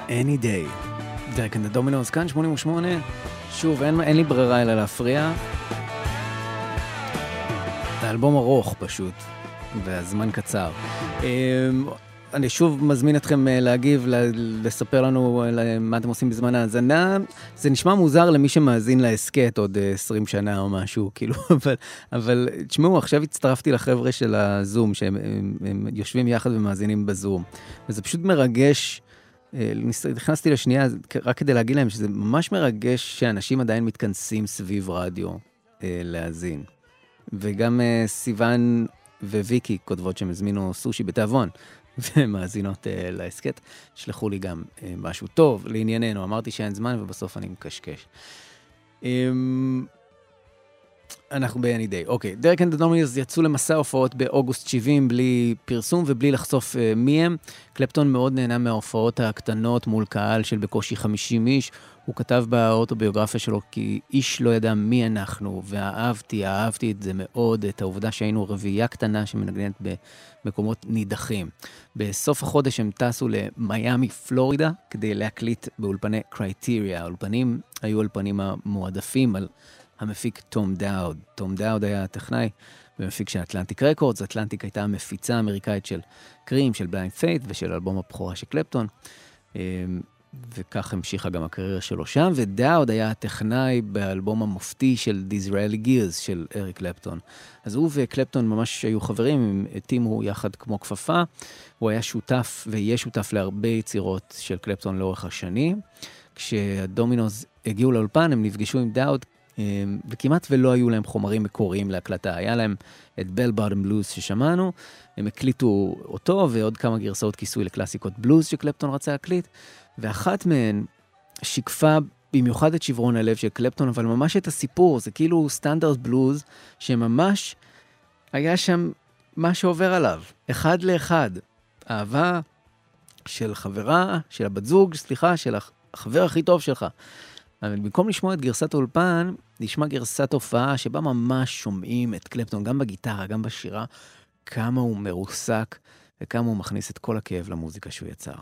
Any Day. Derek and the Dominos, כאן 88. שוב, אין, אין לי ברירה אלא להפריע. זה אלבום ארוך פשוט, והזמן קצר. אמ, אני שוב מזמין אתכם אה, להגיב, לספר לנו אה, מה אתם עושים בזמן ההאזנה. זה נשמע מוזר למי שמאזין להסכת עוד אה, 20 שנה או משהו, כאילו, אבל, אבל תשמעו, עכשיו הצטרפתי לחבר'ה של הזום, שהם הם, הם יושבים יחד ומאזינים בזום. וזה פשוט מרגש. אה, נכנסתי לשנייה רק כדי להגיד להם שזה ממש מרגש שאנשים עדיין מתכנסים סביב רדיו אה, להאזין. וגם אה, סיוון וויקי כותבות שהם הזמינו סושי בתיאבון ומאזינות אה, להסכת. שלחו לי גם אה, משהו טוב לענייננו, אמרתי שאין זמן ובסוף אני מקשקש. אה, אנחנו ב Any Day. אוקיי, Derek and the Dominos יצאו למסע הופעות באוגוסט 70 בלי פרסום ובלי לחשוף אה, מי הם. קלפטון מאוד נהנה מההופעות הקטנות מול קהל של בקושי 50 איש. הוא כתב באוטוביוגרפיה שלו כי איש לא ידע מי אנחנו, ואהבתי, אהבתי את זה מאוד, את העובדה שהיינו רביעייה קטנה שמנגנת במקומות נידחים. בסוף החודש הם טסו למיאמי, פלורידה, כדי להקליט באולפני קרייטריה. האולפנים היו האולפנים המועדפים על המפיק תום דאוד. תום דאוד היה הטכנאי ומפיק של אטלנטיק רקורדס. אטלנטיק הייתה המפיצה האמריקאית של קרים, של בליינד פיית' ושל אלבום הבכורה של קלפטון. אמ, וכך המשיכה גם הקריירה שלו שם, ודאוד היה הטכנאי באלבום המופתי של Disraeli Gears של אריק קלפטון. אז הוא וקלפטון ממש היו חברים, הם התאימו יחד כמו כפפה. הוא היה שותף ויהיה שותף להרבה יצירות של קלפטון לאורך השנים. כשהדומינוס הגיעו לאולפן, הם נפגשו עם דאוד, אה, וכמעט ולא היו להם חומרים מקוריים להקלטה. היה להם את בל בוטום בלוז ששמענו, הם הקליטו אותו ועוד כמה גרסאות כיסוי לקלאסיקות בלוז שקלפטון רצה להקליט, ואחת מהן שיקפה במיוחד את שברון הלב של קלפטון, אבל ממש את הסיפור, זה כאילו סטנדרט בלוז, שממש היה שם מה שעובר עליו, אחד לאחד. אהבה של חברה, של הבת זוג, סליחה, של החבר הכי טוב שלך. אבל במקום לשמוע את גרסת האולפן, נשמע גרסת הופעה שבה ממש שומעים את קלפטון, גם בגיטרה, גם בשירה, כמה הוא מרוסק וכמה הוא מכניס את כל הכאב למוזיקה שהוא יצר.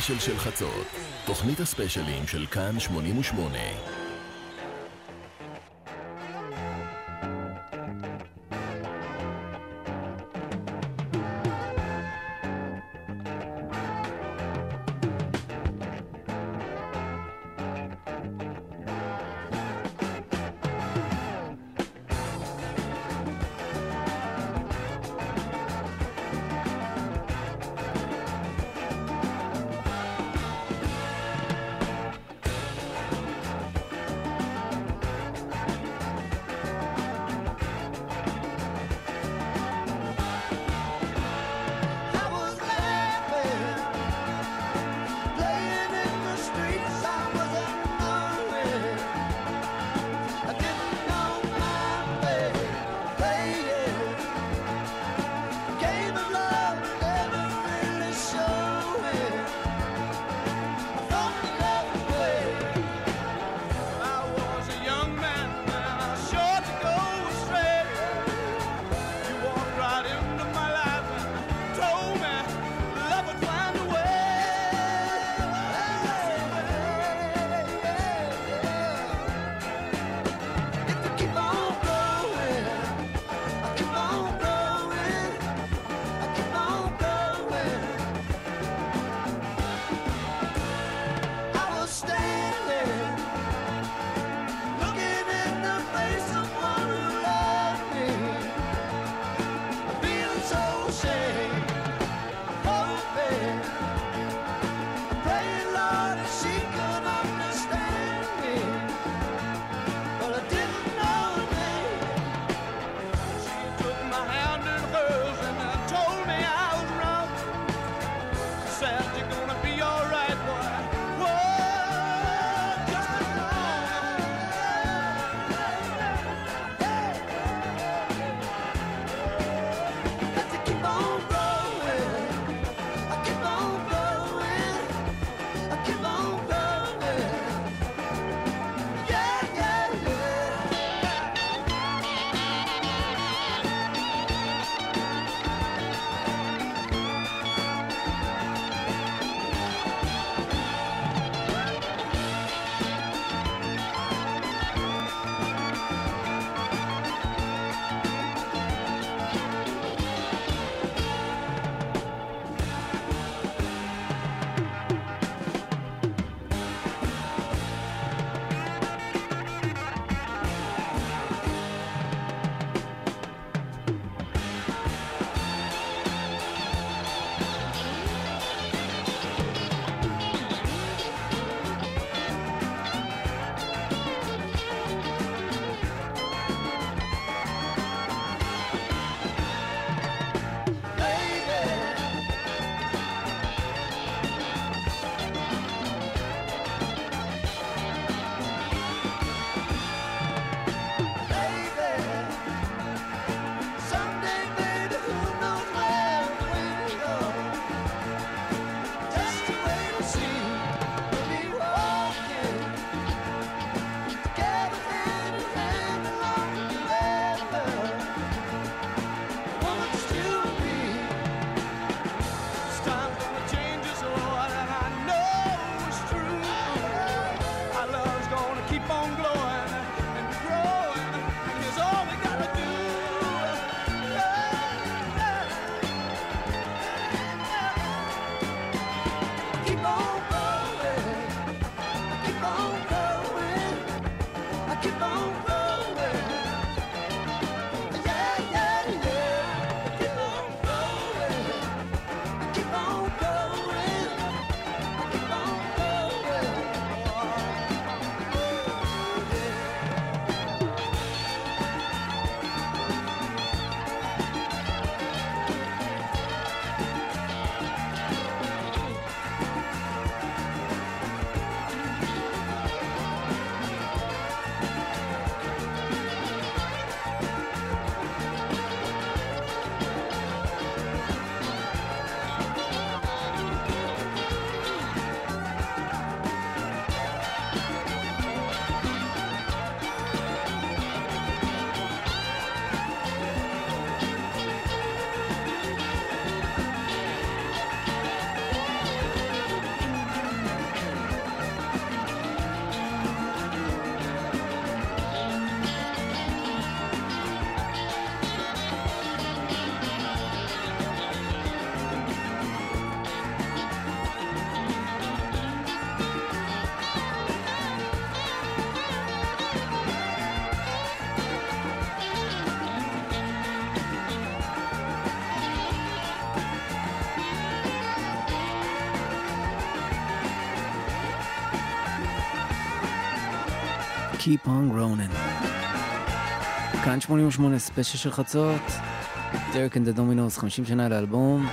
ספיישל של חצות, תוכנית הספיישלים של כאן 88. Keep on Growing. כאן 88 ספיישל של חצות, Derek and the Dominos, 50 שנה לאלבום.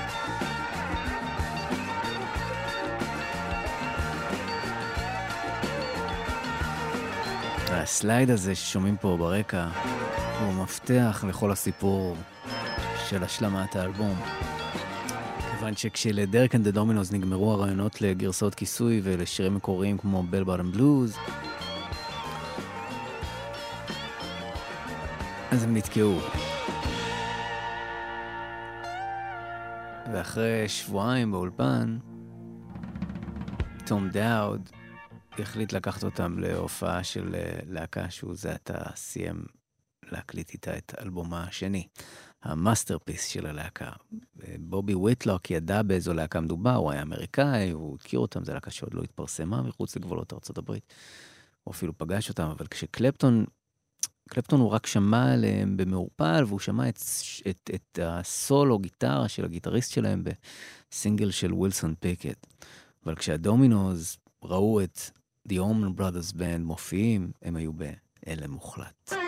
ה slide הזה ששומעים פה ברקע הוא מפתח לכל הסיפור של השלמת האלבום. כיוון שכשל Derek and the Dominos נגמרו הרעיונות לגרסאות כיסוי ולשירים מקוריים כמו Bell Bottom Blues, אז הם נתקעו. ואחרי שבועיים באולפן, תום דאוד החליט לקחת אותם להופעה של אה, להקה שהוא זה עתה סיים להקליט איתה את אלבומה השני, ה masterpiece של הלהקה. בובי וויטלוק ידע באיזו להקה מדובר, הוא היה אמריקאי, הוא הכיר אותם, זו להקה שעוד לא התפרסמה מחוץ לגבולות ארה"ב. הוא אפילו פגש אותם, אבל כשקלפטון קלפטון הוא רק שמע עליהם במעורפל, והוא שמע את, את, את הסולו גיטרה של הגיטריסט שלהם בסינגל של ווילסון פיקט. אבל כשהדומינוז ראו את The Omen Brothers Band מופיעים, הם היו בהלם מוחלט.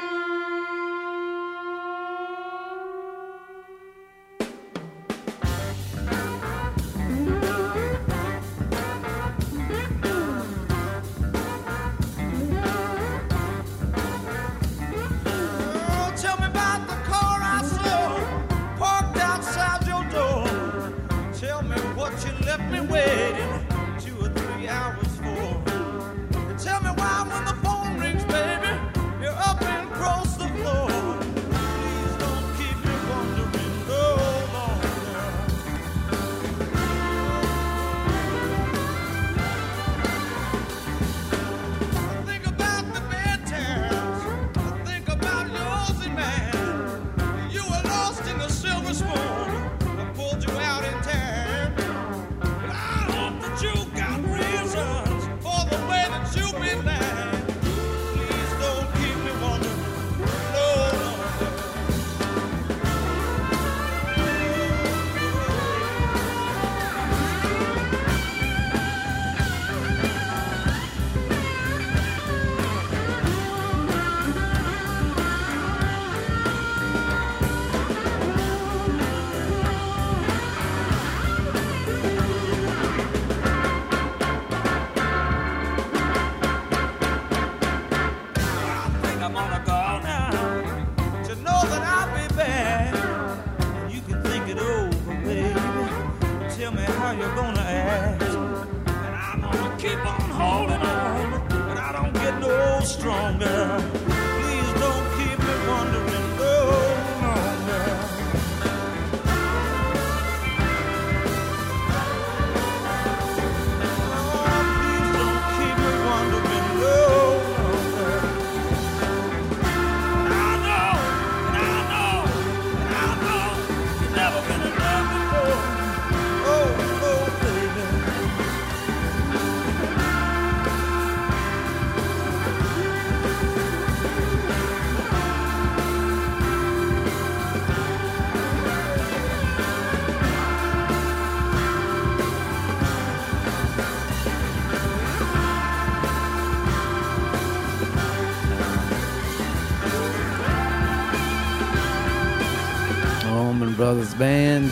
Brothers Band.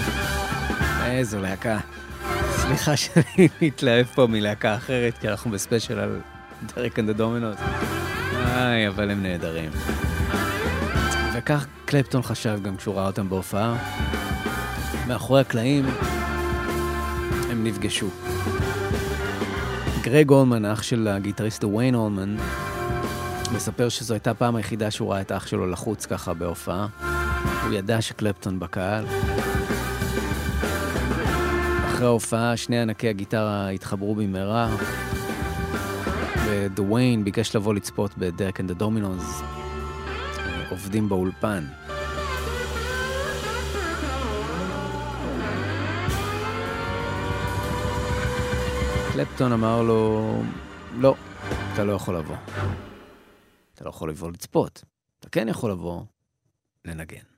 איזו להקה. סליחה שאני מתלהב פה מלהקה אחרת, כי אנחנו בספיישל על Derek and the Dominos. איי, אבל הם נהדרים. וכך קלפטון חשב גם כשהוא ראה אותם בהופעה. מאחורי הקלעים הם נפגשו. גרג אולמן, אח של הגיטריסט דוויין אולמן, מספר שזו הייתה הפעם היחידה שהוא ראה את אח שלו לחוץ ככה בהופעה. הוא ידע שקלפטון בקהל. אחרי ההופעה, שני ענקי הגיטרה התחברו במהרה, ודוויין ביקש לבוא לצפות בדרק אנד הדומינוז, עובדים באולפן. קלפטון אמר לו, לא, אתה לא יכול לבוא. אתה לא יכול לבוא לצפות. אתה כן יכול לבוא לנגן.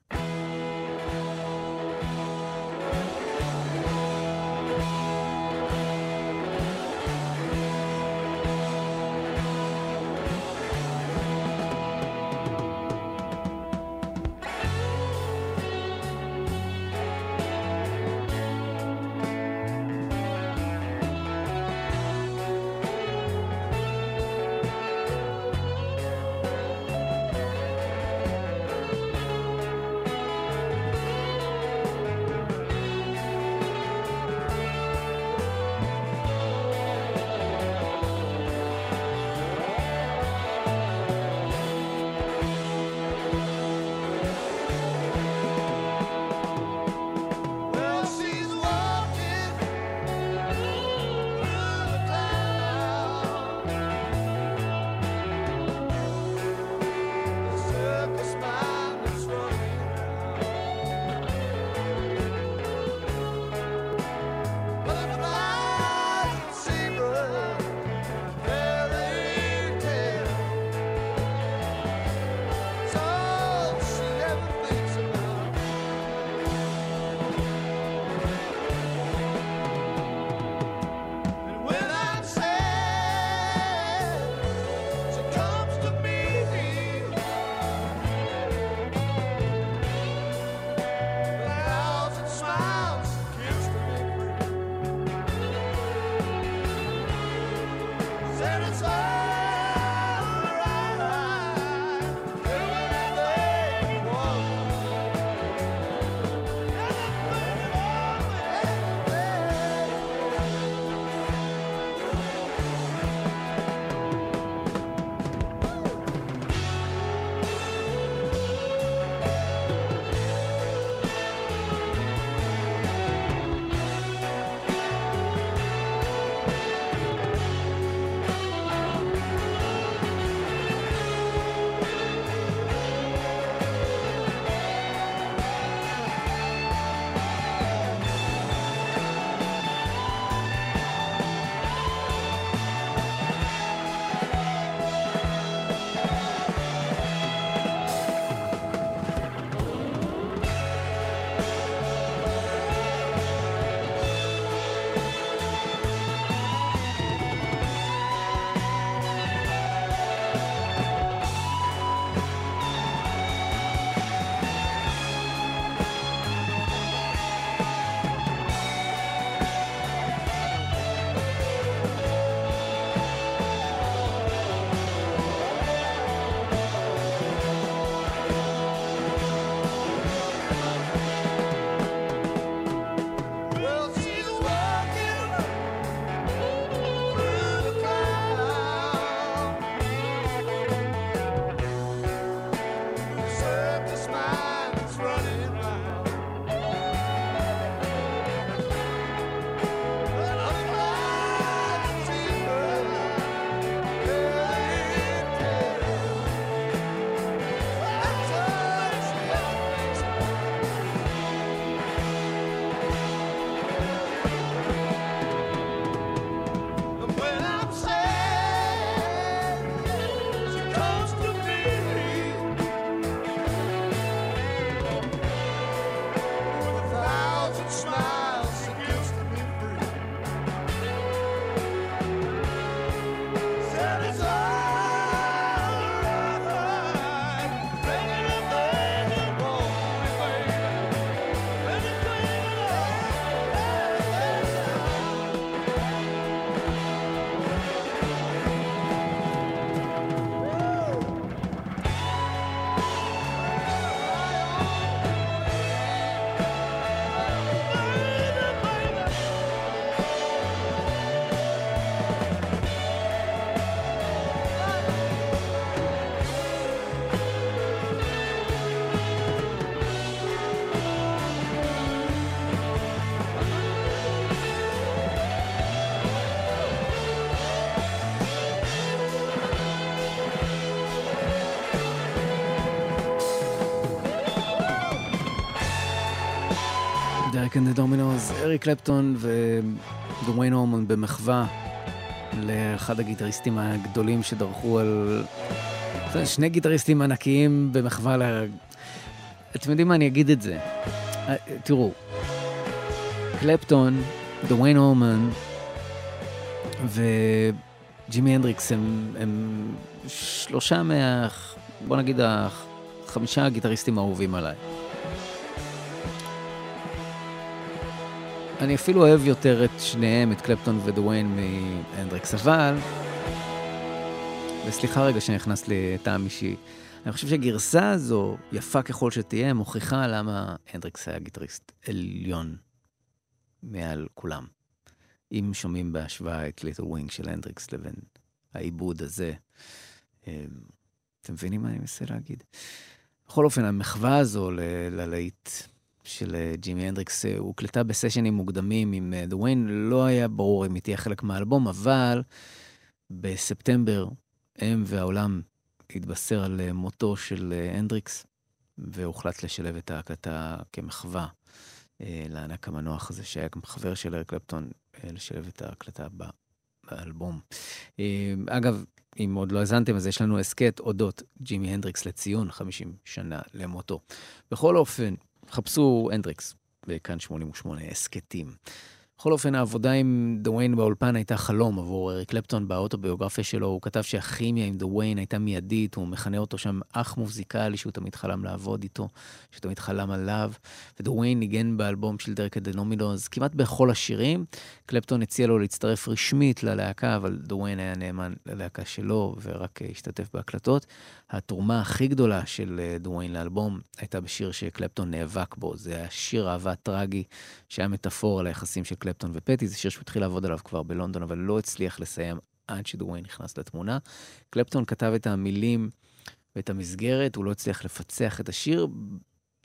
Derek and the Dominos, אריק קלפטון ודוויין אולמן במחווה לאחד הגיטריסטים הגדולים שדרכו על... שני גיטריסטים ענקיים במחווה ל... אתם יודעים מה, אני אגיד את זה. אה, תראו, קלפטון, דוויין אולמן וג'ימי הנדריקס הם, הם שלושה מה... בוא נגיד החמישה הגיטריסטים האהובים עליי. אני אפילו אוהב יותר את שניהם, את קלפטון ודוויין מהנדריקס, אבל... וסליחה רגע שנכנס לטעם אישי. אני חושב שהגרסה הזו, יפה ככל שתהיה, מוכיחה למה הנדריקס היה גיטריסט עליון מעל כולם. אם שומעים בהשוואה את Little Wing של הנדריקס לבין העיבוד הזה, אמ, אתם מבינים מה אני מנסה להגיד? בכל אופן, המחווה הזו ללהיט של אה, ג'ימי הנדריקס אה, הוקלטה בסשנים מוקדמים עם אה, דוויין, לא היה ברור אם היא תהיה חלק מהאלבום, אבל בספטמבר הם והעולם התבשר על מותו של הנדריקס, והוחלט לשלב את ההקלטה כמחווה לענק המנוח הזה, שהיה גם חבר של אריק קלפטון, לשלב את ההקלטה באלבום. אגב, אם עוד לא האזנתם, אז יש לנו הסכת אודות ג'ימי הנדריקס לציון 50 שנה למותו. בכל אופן, חפשו הנדריקס בכאן 88, הסכתים. בכל אופן, העבודה עם דוויין באולפן הייתה חלום עבור אריק קלפטון באוטוביוגרפיה שלו. הוא כתב שהכימיה עם דוויין הייתה מיידית, הוא מכנה אותו שם אח מוזיקלי שהוא תמיד חלם לעבוד איתו, שתמיד חלם עליו. ודוויין ניגן באלבום של Derek and the Dominos כמעט בכל השירים. קלפטון הציע לו להצטרף רשמית ללהקה, אבל דוויין היה נאמן ללהקה שלו ורק השתתף בהקלטות. התרומה הכי גדולה של אה, דוויין לאלבום הייתה בשיר שקלפטון נאבק בו. זה היה שיר אהבה טרגי, שהיה מטאפור על היחסים של ופטי. זה שיר שהוא התחיל לעבוד עליו כבר בלונדון, אבל לא הצליח לסיים עד שדוויין נכנס לתמונה. קלפטון כתב את המילים ואת המסגרת, הוא לא הצליח לפצח את השיר.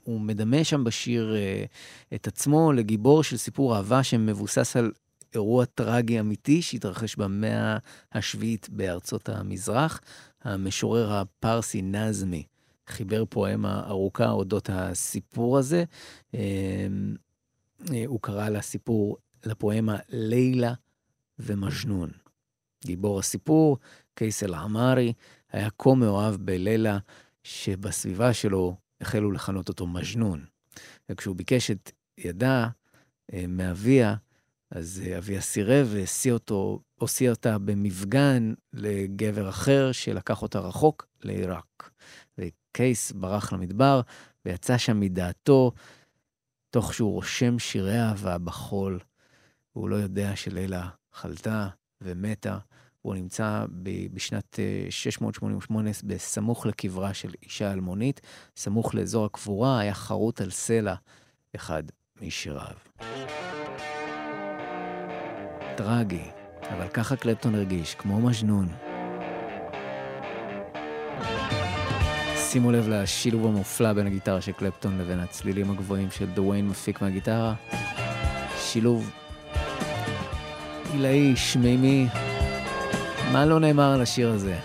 הוא מדמה שם בשיר uh, את עצמו לגיבור של סיפור אהבה שמבוסס על אירוע טרגי אמיתי שהתרחש במאה השביעית בארצות המזרח. המשורר הפרסי נזמי חיבר פואמה ארוכה אודות הסיפור הזה. אמ, אה, הוא קרא לסיפור, לפואמה לילה ומג'נון. גיבור הסיפור, קייסל עמארי, היה כה מאוהב בלילה, שבסביבה שלו החלו לכנות אותו מג'נון. וכשהוא ביקש את ידה אה, מאביה, אז אה, אביה סירב והשיא אותו, הוציא אותה במפגן לגבר אחר שלקח אותה רחוק לעיראק. וקייס ברח למדבר ויצא שם מדעתו, תוך שהוא רושם שירי אהבה בחול. והוא לא יודע שלילה חלתה ומתה. הוא נמצא בשנת 688 אה, בסמוך לקברה של אישה אלמונית, סמוך לאזור הקבורה, היה חרוט על סלע אחד משיריו. טרגי, אבל ככה קלפטון הרגיש, כמו מג'נון. שימו לב לשילוב המופלא בין הגיטרה של קלפטון לבין הצלילים הגבוהים של דוויין מפיק מהגיטרה. שילוב עילאי, שמימי. מה לא נאמר על השיר הזה?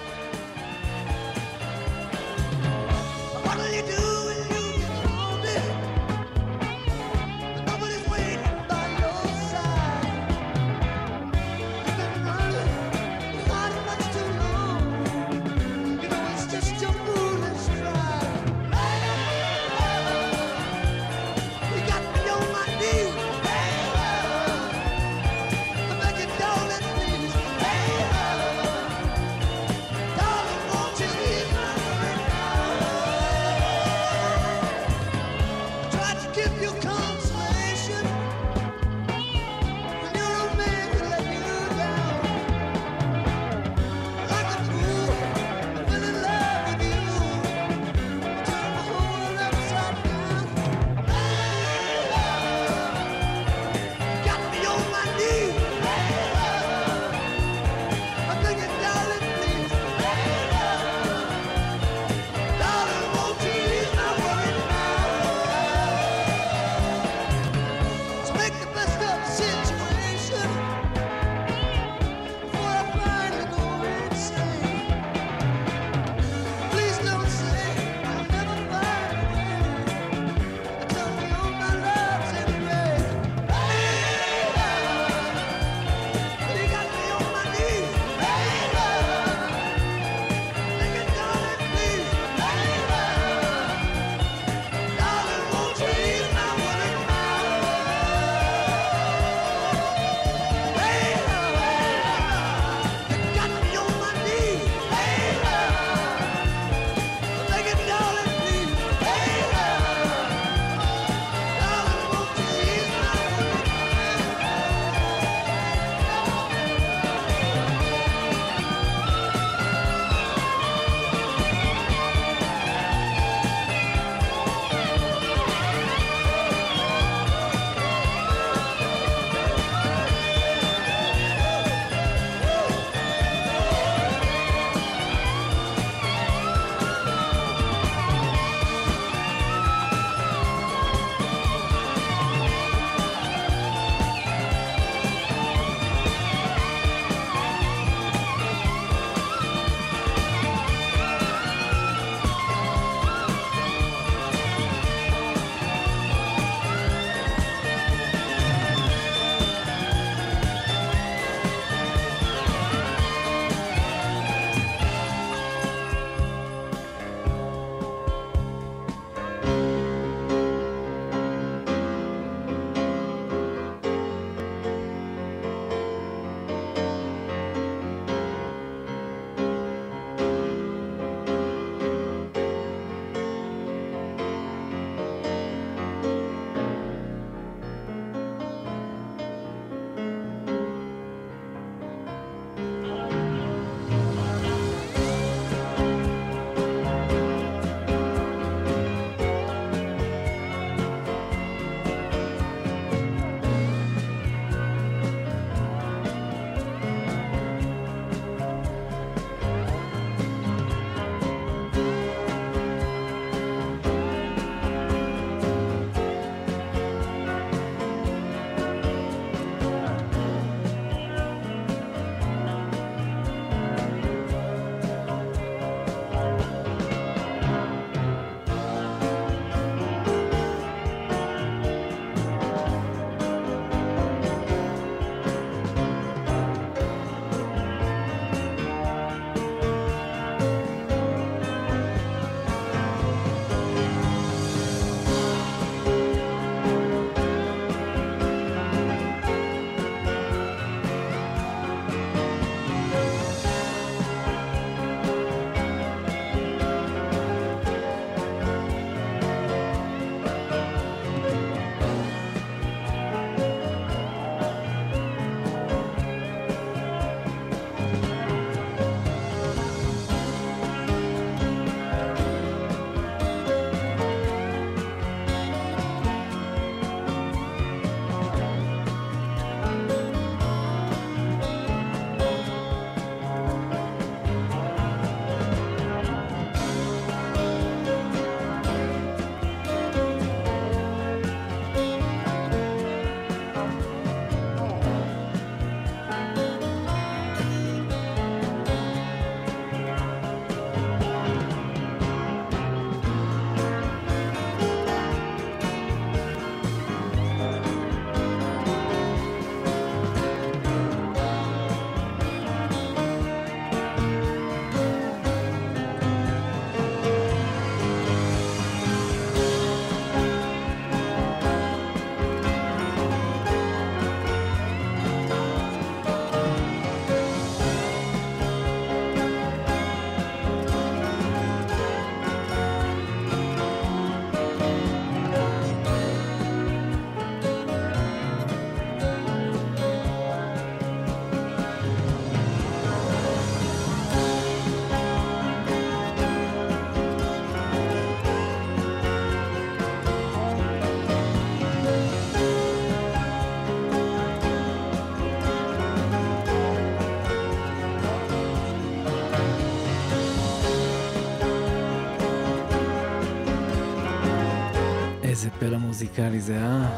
הפלא המוזיקלי זה היה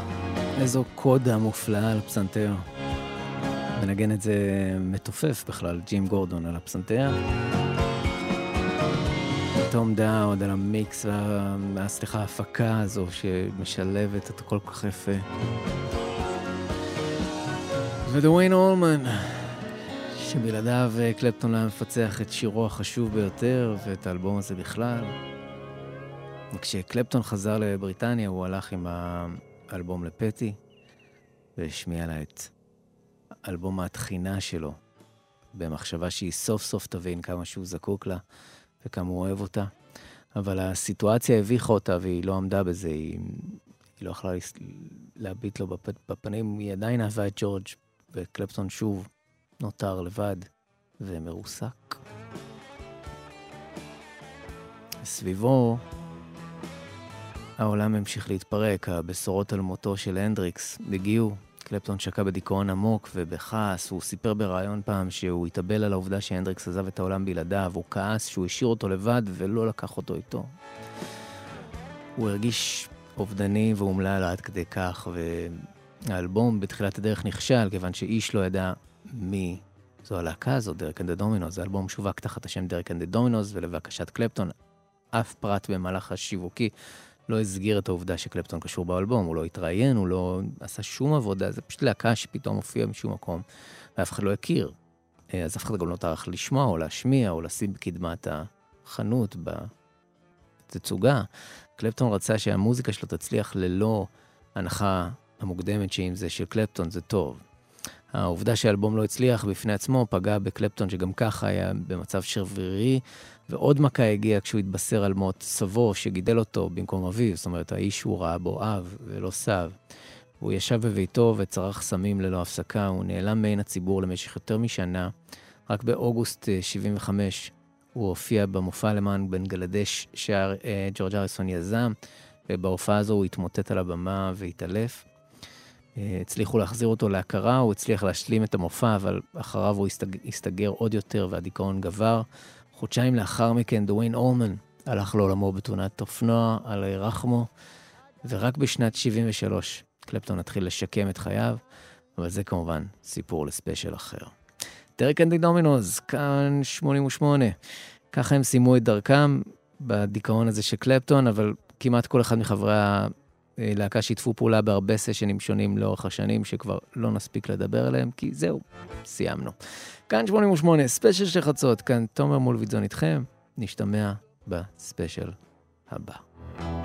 איזו קודה מופלאה על הפסנתר. מנגן את זה מתופף בכלל, ג'ים גורדון על הפסנתר. תום דאוד על המיקס, וה- סליחה, ההפקה הזו שמשלבת את הכל כל כך יפה. ודוויין אולמן, שבלעדיו אה, קלפטון היה מפצח את שירו החשוב ביותר ואת האלבום הזה בכלל. וכשקלפטון חזר לבריטניה, הוא הלך עם האלבום לפטי, והשמיע לה את אלבום התחינה שלו, במחשבה שהיא סוף סוף תבין כמה שהוא זקוק לה וכמה הוא אוהב אותה. אבל הסיטואציה הביכה אותה והיא לא עמדה בזה, היא, היא לא יכלה להביט לו בפ, בפנים, היא עדיין אהבה את ג'ורג', וקלפטון שוב נותר לבד ומרוסק. סביבו העולם המשיך להתפרק, הבשורות על מותו של הנדריקס הגיעו. קלפטון שקע בדיכאון עמוק ובכעס, הוא סיפר בריאיון פעם שהוא התאבל על העובדה שהנדריקס עזב את העולם בלעדיו, הוא כעס שהוא השאיר אותו לבד ולא לקח אותו איתו. הוא הרגיש אובדני ואומלל עד כדי כך, והאלבום בתחילת הדרך נכשל, כיוון שאיש לא ידע מי זו הלהקה הזאת, Derek and the Dominos. זה אלבום שווק תחת השם Derek and the Dominos, ולבקשת קלפטון, אף פרט במהלך השיווקי לא הסגיר את העובדה שקלפטון קשור באלבום, הוא לא התראיין, הוא לא עשה שום עבודה, זה פשוט להקה שפתאום הופיעה משום מקום, ואף אחד לא הכיר. אה, אז אף אחד גם לא טרח לשמוע או להשמיע או לשים בקדמת החנות בתצוגה. קלפטון רצה שהמוזיקה שלו תצליח ללא הנחה המוקדמת שאם זה של קלפטון זה טוב. העובדה שהאלבום לא הצליח בפני עצמו פגע בקלפטון שגם ככה היה במצב שברירי, ועוד מכה הגיעה כשהוא התבשר על מות סבו שגידל אותו במקום אביו, זאת אומרת האיש שהוא ראה בו אב ולא סב. הוא ישב בביתו וצרך סמים ללא הפסקה, הוא נעלם מעין הציבור למשך יותר משנה. רק באוגוסט אה, 75 הוא הופיע במופע למען בנגלדש שג'ורג' אריסון יזם, ובהופעה הזו הוא התמוטט על הבמה והתעלף. אה, הצליחו להחזיר אותו להכרה, הוא הצליח להשלים את המופע, אבל אחריו הוא הסתג... הסתגר עוד יותר והדיכאון גבר. חודשיים לאחר מכן דוויין אורמן הלך לעולמו בתאונת אופנוע על רחמו, ורק בשנת 73 קלפטון התחיל לשקם את חייו, אבל זה כמובן סיפור לספיישל אחר. דרק אנדי דומינוז, כאן 88. ככה הם סיימו את דרכם בדיכאון הזה של קלפטון, אבל כמעט כל אחד מחברי הלהקה שיתפו פעולה בהרבה סשנים שונים לאורך השנים, שכבר לא נספיק לדבר עליהם, כי זהו, סיימנו. כאן 88, ספיישל של חצות, כאן תומר מולוידזון איתכם, נשתמע בספיישל הבא.